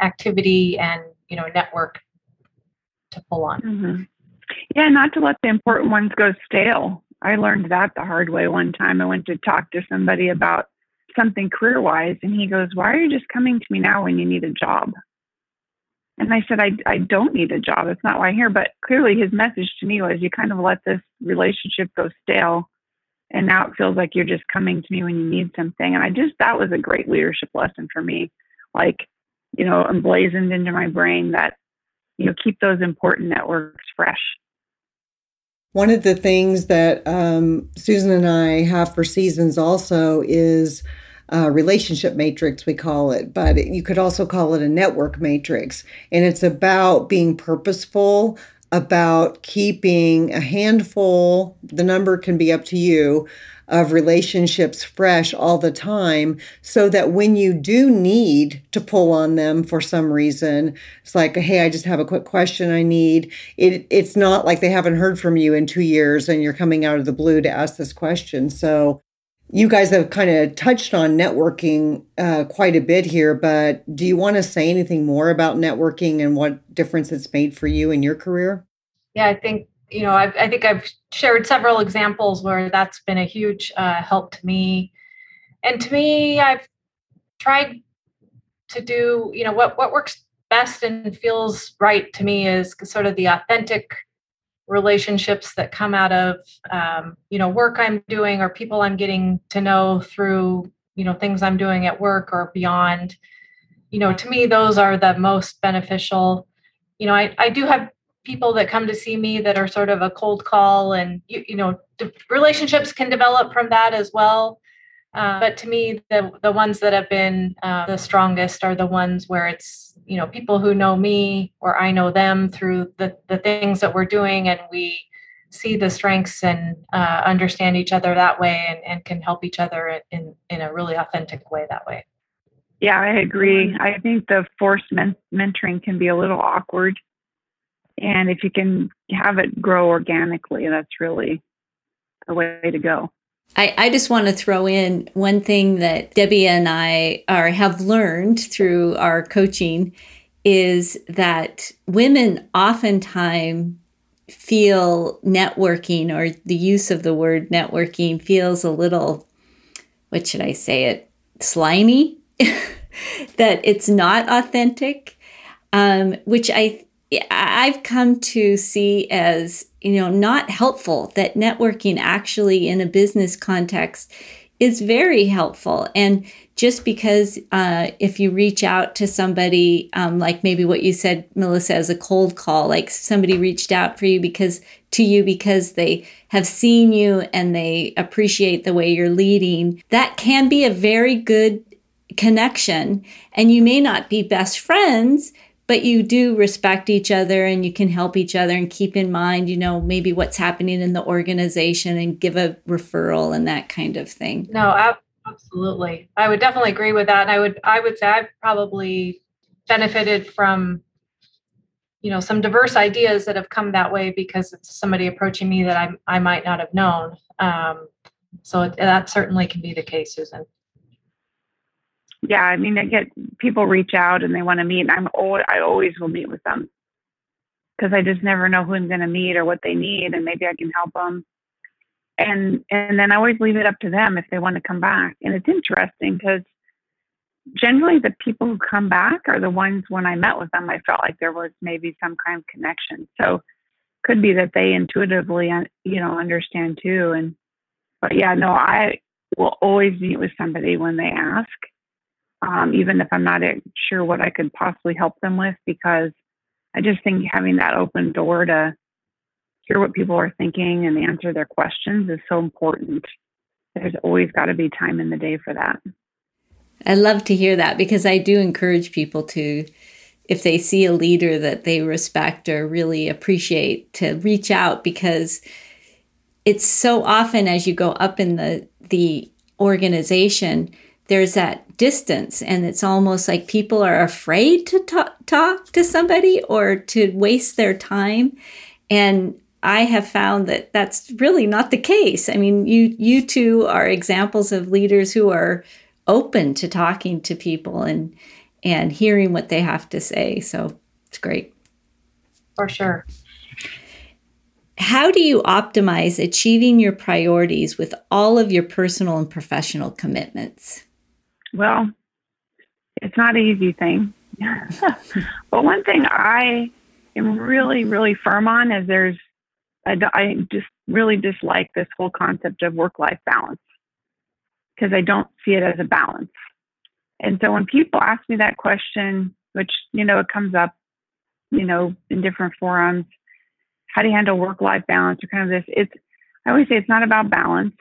activity and you know network to pull on. Mm-hmm. Yeah, not to let the important ones go stale. I learned that the hard way one time. I went to talk to somebody about something career wise, and he goes, Why are you just coming to me now when you need a job? And I said, I, I don't need a job. It's not why I'm here. But clearly, his message to me was, You kind of let this relationship go stale. And now it feels like you're just coming to me when you need something. And I just, that was a great leadership lesson for me. Like, you know, emblazoned into my brain that, you know, keep those important networks fresh. One of the things that um, Susan and I have for seasons also is a relationship matrix, we call it, but you could also call it a network matrix. And it's about being purposeful, about keeping a handful, the number can be up to you, of relationships fresh all the time so that when you do need to pull on them for some reason it's like hey i just have a quick question i need. It it's not like they haven't heard from you in 2 years and you're coming out of the blue to ask this question. So you guys have kind of touched on networking uh, quite a bit here, but do you want to say anything more about networking and what difference it's made for you in your career? Yeah, I think you know, I've, i think I've shared several examples where that's been a huge uh, help to me. And to me, I've tried to do, you know, what what works best and feels right to me is sort of the authentic relationships that come out of, um, you know, work I'm doing or people I'm getting to know through, you know, things I'm doing at work or beyond. You know, to me, those are the most beneficial. You know, I, I do have people that come to see me that are sort of a cold call and you, you know relationships can develop from that as well uh, but to me the the ones that have been uh, the strongest are the ones where it's you know people who know me or i know them through the the things that we're doing and we see the strengths and uh, understand each other that way and, and can help each other in in a really authentic way that way. Yeah i agree. I think the forced men- mentoring can be a little awkward. And if you can have it grow organically, that's really the way to go. I, I just want to throw in one thing that Debbie and I are have learned through our coaching is that women oftentimes feel networking or the use of the word networking feels a little what should I say it slimy that it's not authentic um, which I I've come to see as, you know, not helpful that networking actually in a business context is very helpful. And just because uh, if you reach out to somebody, um, like maybe what you said, Melissa, as a cold call, like somebody reached out for you because to you because they have seen you and they appreciate the way you're leading, that can be a very good connection. And you may not be best friends, but you do respect each other and you can help each other and keep in mind, you know, maybe what's happening in the organization and give a referral and that kind of thing. No, absolutely. I would definitely agree with that. And I would I would say I've probably benefited from you know some diverse ideas that have come that way because it's somebody approaching me that I I might not have known. Um, so that certainly can be the case, Susan yeah, I mean, I get people reach out and they want to meet. And I'm always, I always will meet with them because I just never know who I'm going to meet or what they need, and maybe I can help them. And and then I always leave it up to them if they want to come back. And it's interesting because generally the people who come back are the ones when I met with them, I felt like there was maybe some kind of connection. So could be that they intuitively, uh, you know, understand too. And but yeah, no, I will always meet with somebody when they ask um, even if I'm not sure what I could possibly help them with, because I just think having that open door to hear what people are thinking and answer their questions is so important. There's always got to be time in the day for that. I love to hear that because I do encourage people to, if they see a leader that they respect or really appreciate, to reach out because it's so often as you go up in the the organization, there's that distance and it's almost like people are afraid to talk, talk to somebody or to waste their time. And i have found that that's really not the case. I mean you you two are examples of leaders who are open to talking to people and and hearing what they have to say. So it's great. For sure. How do you optimize achieving your priorities with all of your personal and professional commitments well, it's not an easy thing. but one thing I am really, really firm on is there's, I, I just really dislike this whole concept of work life balance because I don't see it as a balance. And so when people ask me that question, which, you know, it comes up, you know, in different forums, how do you handle work life balance or kind of this? It's, I always say it's not about balance,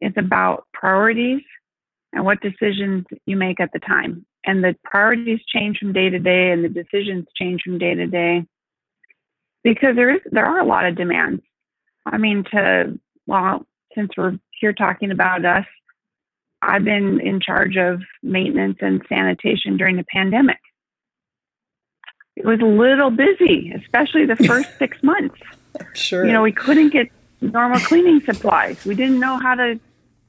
it's about priorities and what decisions you make at the time. And the priorities change from day to day and the decisions change from day to day because there is there are a lot of demands. I mean to well, since we're here talking about us, I've been in charge of maintenance and sanitation during the pandemic. It was a little busy, especially the first six months. Sure. You know, we couldn't get normal cleaning supplies. We didn't know how to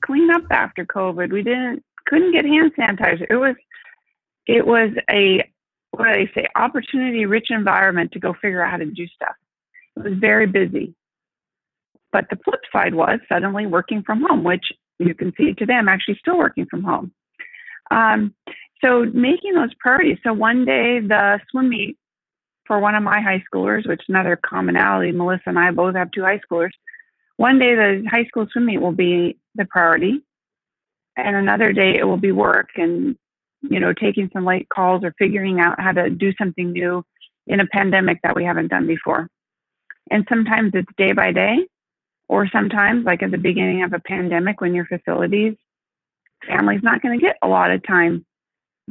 clean up after COVID. We didn't couldn't get hand sanitizer. It was it was a what do they say opportunity rich environment to go figure out how to do stuff. It was very busy. But the flip side was suddenly working from home, which you can see today I'm actually still working from home. Um, so making those priorities. So one day the swim meet for one of my high schoolers, which is another commonality, Melissa and I both have two high schoolers. One day the high school swim meet will be the priority, and another day it will be work and you know taking some late calls or figuring out how to do something new in a pandemic that we haven't done before. And sometimes it's day by day, or sometimes like at the beginning of a pandemic when your facilities family's not going to get a lot of time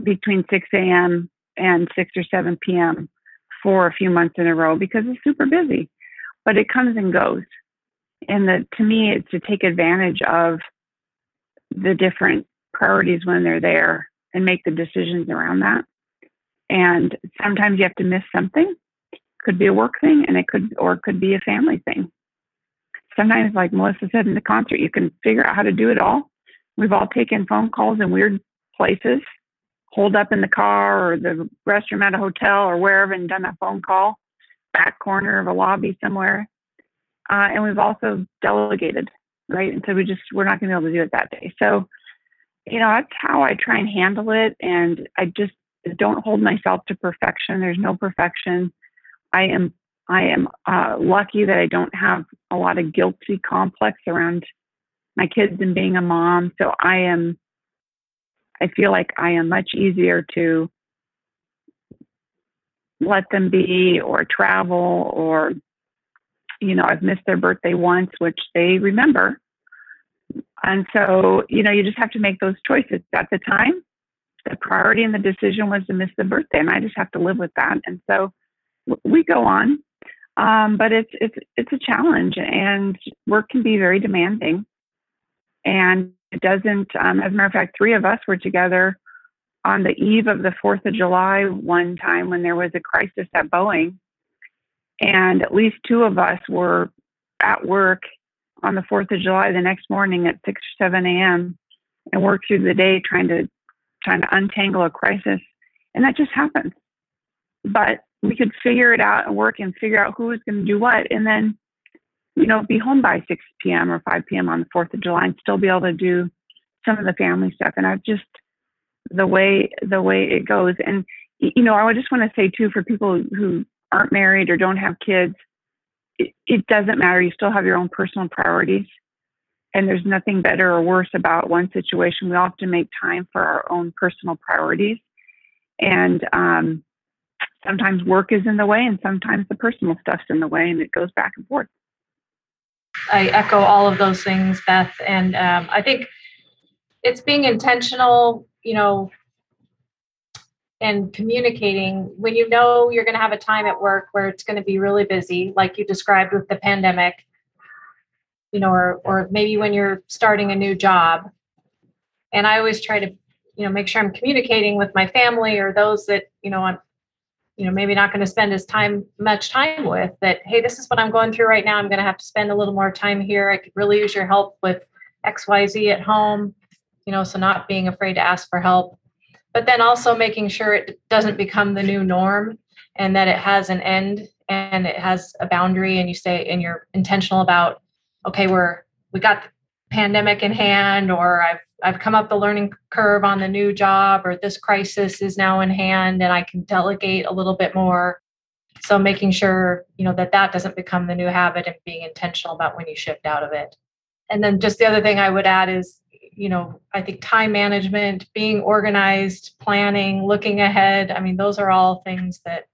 between 6 a.m. and 6 or 7 p.m. for a few months in a row because it's super busy. But it comes and goes and the, to me, it's to take advantage of the different priorities when they're there and make the decisions around that. And sometimes you have to miss something. Could be a work thing, and it could or it could be a family thing. Sometimes, like Melissa said in the concert, you can figure out how to do it all. We've all taken phone calls in weird places, hold up in the car or the restroom at a hotel or wherever, and done a phone call, back corner of a lobby somewhere uh, and we've also delegated, right? And so we just we're not going to be able to do it that day. So, you know, that's how I try and handle it, and I just don't hold myself to perfection. There's no perfection. I am I am uh, lucky that I don't have a lot of guilty complex around my kids and being a mom. So I am. I feel like I am much easier to let them be or travel or you know, I've missed their birthday once, which they remember. And so, you know, you just have to make those choices. At the time, the priority and the decision was to miss the birthday, and I just have to live with that. And so we go on, um, but it's it's it's a challenge, and work can be very demanding. And it doesn't. Um, as a matter of fact, three of us were together on the eve of the Fourth of July one time when there was a crisis at Boeing, and at least two of us were at work on the Fourth of July the next morning at six or seven a.m. and worked through the day trying to trying to untangle a crisis, and that just happens. But we could figure it out and work and figure out who was going to do what, and then you know be home by 6 p.m. or 5 p.m. on the 4th of July and still be able to do some of the family stuff. And I've just the way the way it goes, and you know I just want to say too for people who aren't married or don't have kids, it, it doesn't matter. You still have your own personal priorities. And there's nothing better or worse about one situation. We all have to make time for our own personal priorities. And um, sometimes work is in the way, and sometimes the personal stuff's in the way, and it goes back and forth. I echo all of those things, Beth. And um, I think it's being intentional, you know, and communicating when you know you're going to have a time at work where it's going to be really busy, like you described with the pandemic, you know, or or maybe when you're starting a new job. And I always try to, you know, make sure I'm communicating with my family or those that, you know, I'm you know maybe not going to spend as time much time with that hey this is what i'm going through right now. I'm going to have to spend a little more time here. I could really use your help with xyz at home you know so not being afraid to ask for help but then also making sure it doesn't become the new norm and that it has an end and it has a boundary and you say and you're intentional about okay we're we got the pandemic in hand or i've I've come up the learning curve on the new job or this crisis is now in hand and I can delegate a little bit more. So making sure, you know, that that doesn't become the new habit and being intentional about when you shift out of it. And then just the other thing I would add is, you know, I think time management, being organized, planning, looking ahead. I mean, those are all things that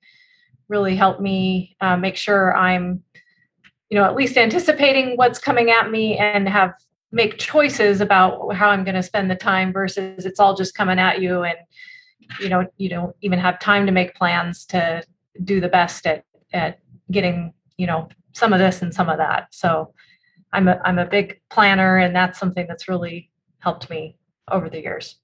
really help me uh, make sure I'm, you know, at least anticipating what's coming at me and have make choices about how I'm going to spend the time versus it's all just coming at you and you know you don't even have time to make plans to do the best at at getting you know some of this and some of that so i'm a i'm a big planner and that's something that's really helped me over the years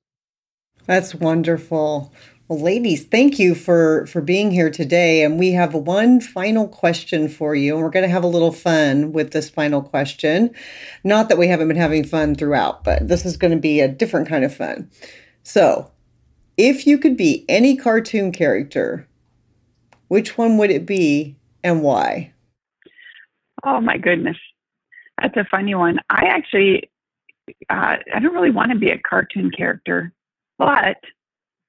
that's wonderful well, ladies, thank you for for being here today. And we have one final question for you, and we're going to have a little fun with this final question. Not that we haven't been having fun throughout, but this is going to be a different kind of fun. So, if you could be any cartoon character, which one would it be, and why? Oh my goodness, that's a funny one. I actually, uh, I don't really want to be a cartoon character, but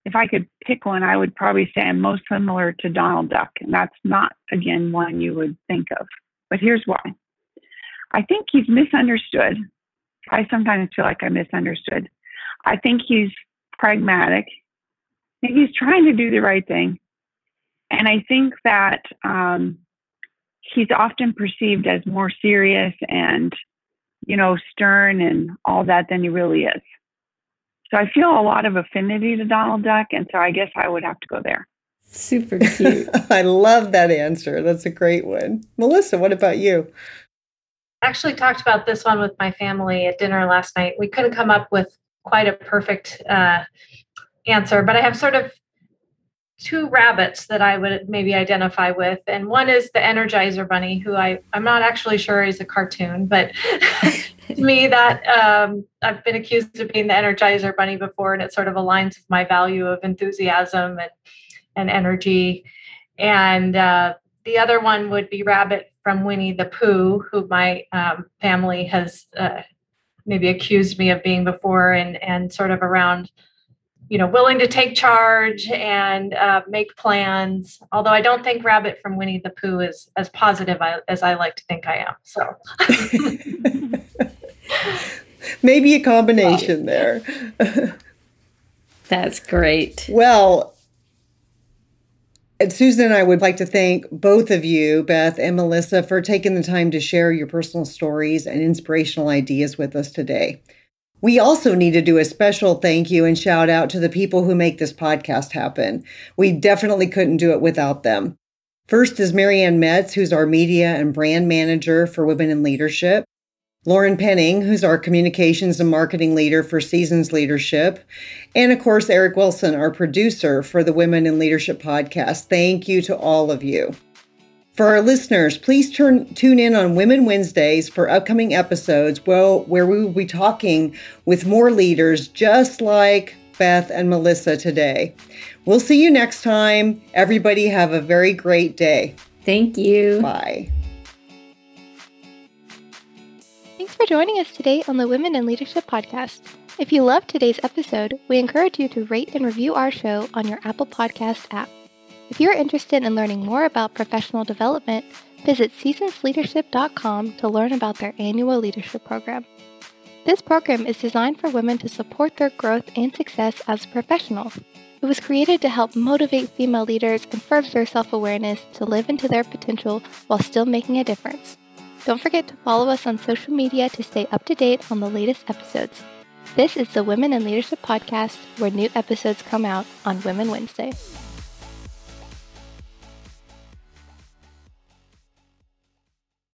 if I could pick one, I would probably say I'm most similar to Donald Duck. And that's not, again, one you would think of. But here's why I think he's misunderstood. I sometimes feel like I'm misunderstood. I think he's pragmatic. He's trying to do the right thing. And I think that um, he's often perceived as more serious and, you know, stern and all that than he really is. So I feel a lot of affinity to Donald Duck, and so I guess I would have to go there. Super cute. I love that answer. That's a great one. Melissa, what about you? I actually talked about this one with my family at dinner last night. We couldn't come up with quite a perfect uh, answer, but I have sort of two rabbits that I would maybe identify with. And one is the Energizer Bunny, who I, I'm not actually sure is a cartoon, but to me, that um, I've been accused of being the Energizer Bunny before, and it sort of aligns with my value of enthusiasm and, and energy. And uh, the other one would be Rabbit from Winnie the Pooh, who my um, family has uh, maybe accused me of being before, and, and sort of around you know, willing to take charge and uh, make plans. Although I don't think Rabbit from Winnie the Pooh is as positive as I like to think I am. So maybe a combination there. That's great. Well, and Susan and I would like to thank both of you, Beth and Melissa, for taking the time to share your personal stories and inspirational ideas with us today. We also need to do a special thank you and shout out to the people who make this podcast happen. We definitely couldn't do it without them. First is Marianne Metz, who's our media and brand manager for Women in Leadership. Lauren Penning, who's our communications and marketing leader for Seasons Leadership. And of course, Eric Wilson, our producer for the Women in Leadership podcast. Thank you to all of you. For our listeners, please turn, tune in on Women Wednesdays for upcoming episodes well, where we will be talking with more leaders just like Beth and Melissa today. We'll see you next time. Everybody have a very great day. Thank you. Bye. Thanks for joining us today on the Women in Leadership podcast. If you loved today's episode, we encourage you to rate and review our show on your Apple Podcast app. If you're interested in learning more about professional development, visit seasonsleadership.com to learn about their annual leadership program. This program is designed for women to support their growth and success as a professional. It was created to help motivate female leaders and further their self awareness to live into their potential while still making a difference. Don't forget to follow us on social media to stay up to date on the latest episodes. This is the Women in Leadership Podcast, where new episodes come out on Women Wednesday.